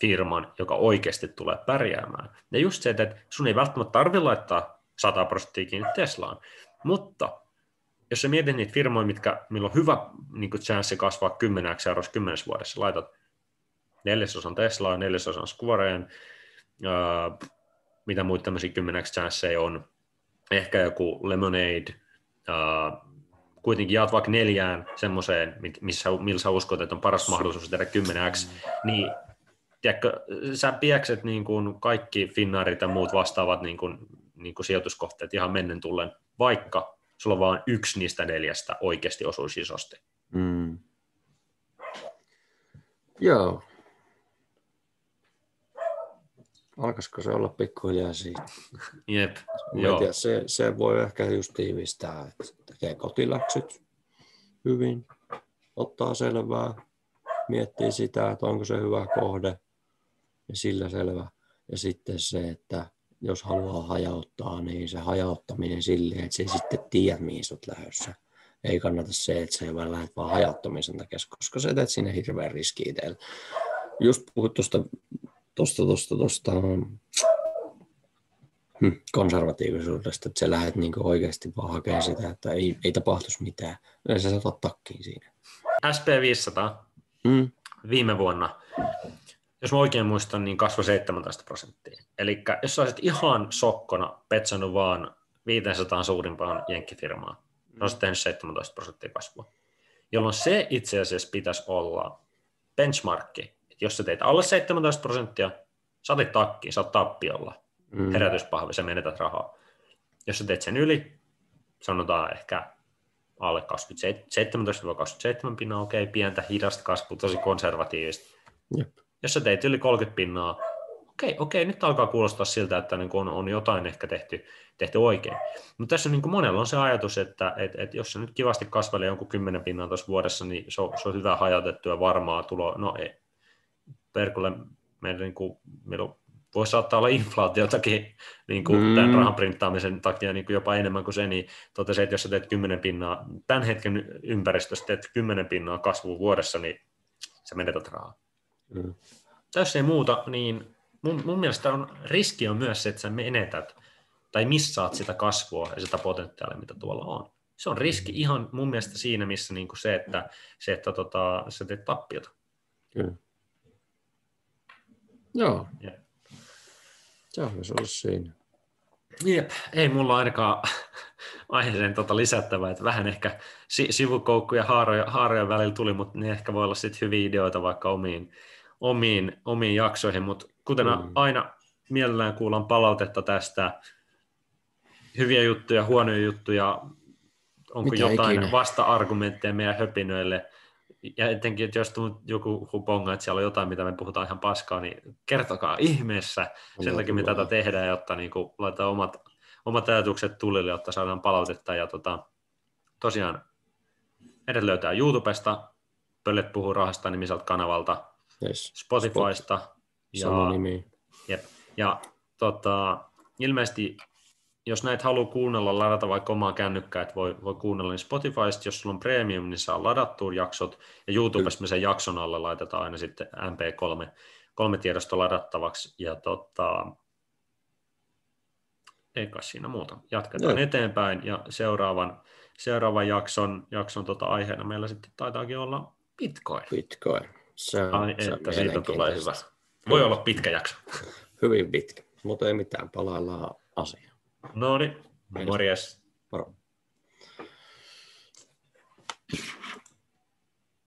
firman, joka oikeasti tulee pärjäämään. Ja just se, että sun ei välttämättä tarvitse laittaa 100 prosenttia kiinni Teslaan, mutta jos sä mietit niitä firmoja, mitkä, millä on hyvä niin chanssi kasvaa 10 eurossa 10 vuodessa, laitat neljäsosan Teslaa, neljäsosan Squareen, äh, mitä muita tämmöisiä 10 chansseja on, ehkä joku Lemonade, äh, kuitenkin jaat vaikka neljään semmoiseen, missä, millä sä uskot, että on paras mahdollisuus tehdä 10x, niin tiedätkö, sä piekset niin kuin kaikki Finnaarit ja muut vastaavat niin kuin, niin kuin sijoituskohteet ihan mennen tullen, vaikka sulla on vain yksi niistä neljästä oikeasti osuisi isosti. Mm. Joo. Alkaisiko se olla pikkuhiljaa siitä? Jep, (laughs) joo. Tiedä, se, se voi ehkä just tiivistää, että tekee kotiläksyt hyvin, ottaa selvää, miettii sitä, että onko se hyvä kohde, ja sillä selvä. Ja sitten se, että jos haluaa hajauttaa, niin se hajauttaminen silleen, että se ei sitten tiedä, mihin sä oot lähdössä. Ei kannata se, että sä vaan lähdet vaan hajauttamisen takia, koska sä teet sinne hirveän riski itselle. Just puhut tuosta tuosta, tuosta, tuosta hm, konservatiivisuudesta, että sä lähdet niin oikeasti vaan hakemaan sitä, että ei, ei tapahtuisi mitään. Yleensä sä otat takkiin siinä. SP500 Mm. viime vuonna, jos mä oikein muistan, niin kasvoi 17 prosenttia. Eli jos sä olisit ihan sokkona petsannut vaan 500 suurimpaan jenkkifirmaan, mm. olisit tehnyt 17 prosenttia kasvua. Jolloin se itse asiassa pitäisi olla benchmarkki. Että jos sä teet alle 17 prosenttia, sä otit takkiin, sä oot tappiolla. Mm. Herätyspahvi, sä menetät rahaa. Jos sä teet sen yli, sanotaan ehkä alle 17-27 pinnaa, okei, okay, pientä hidasta kasvua, tosi konservatiivista. Jep. Jos sä teit yli 30 pinnaa, okei, okay, okei, okay, nyt alkaa kuulostaa siltä, että niin on, on jotain ehkä tehty, tehty oikein. Mutta tässä on niin monella on se ajatus, että et, et jos se nyt kivasti kasvelee jonkun 10 pinnaa tuossa vuodessa, niin se on, se on hyvä hajautettu ja varmaa tuloa. No ei, Perkulle meillä, niin kuin, meillä voi saattaa olla inflaatiotakin niin kuin mm. tämän rahan printtaamisen takia niin kuin jopa enemmän kuin se, niin totesi, että jos sä teet 10 pinnaa, tämän hetken ympäristössä teet 10 pinnaa kasvua vuodessa, niin sä menetät rahaa. Mm. Jos ei muuta, niin mun, mun mielestä on, riski on myös se, että sä menetät tai missaat sitä kasvua ja sitä potentiaalia, mitä tuolla on. Se on riski mm. ihan mun mielestä siinä, missä niin kuin se, että, se, että tota, sä teet tappiota. Kyllä. Joo. Yeah. Se olla siinä. Jep, ei mulla ainakaan (laughs) aiheeseen tota lisättävää, että vähän ehkä sivukoukkuja haaroja, haaroja välillä tuli, mutta ne ehkä voi olla sitten hyviä ideoita vaikka omiin, omiin, omiin jaksoihin, mutta kuten mm. aina mielellään kuullaan palautetta tästä, hyviä juttuja, huonoja juttuja, onko Mitä jotain ikinä. vasta-argumentteja meidän höpinöille, ja etenkin, että jos joku huponga, että siellä on jotain, mitä me puhutaan ihan paskaa, niin kertokaa ihmeessä sen takia, mitä tätä tehdään, jotta niin kuin, laitetaan omat, omat ajatukset tulille, jotta saadaan palautetta. Ja tota, tosiaan meidät löytää YouTubesta, Pöllet puhuu rahasta nimiseltä kanavalta, yes. Spotifysta. Spot. Ja, Sama nimi. Jep, ja tota, ilmeisesti jos näitä haluaa kuunnella, ladata vaikka omaa kännykkää, että voi, voi kuunnella, niin Spotifysta, jos sulla on premium, niin saa ladattua jaksot, ja YouTubessa me sen jakson alle laitetaan aina sitten MP3 kolme tiedosto ladattavaksi, ja tota, ei kai siinä muuta. Jatketaan no. eteenpäin, ja seuraavan, seuraavan jakson, jakson tota aiheena meillä sitten taitaakin olla Bitcoin. Bitcoin. Se on, Ai, se että siitä tulee hyvä. Voi olla pitkä jakso. (laughs) Hyvin pitkä, mutta ei mitään, palaillaan asiaan. No niin, morjes. Moro.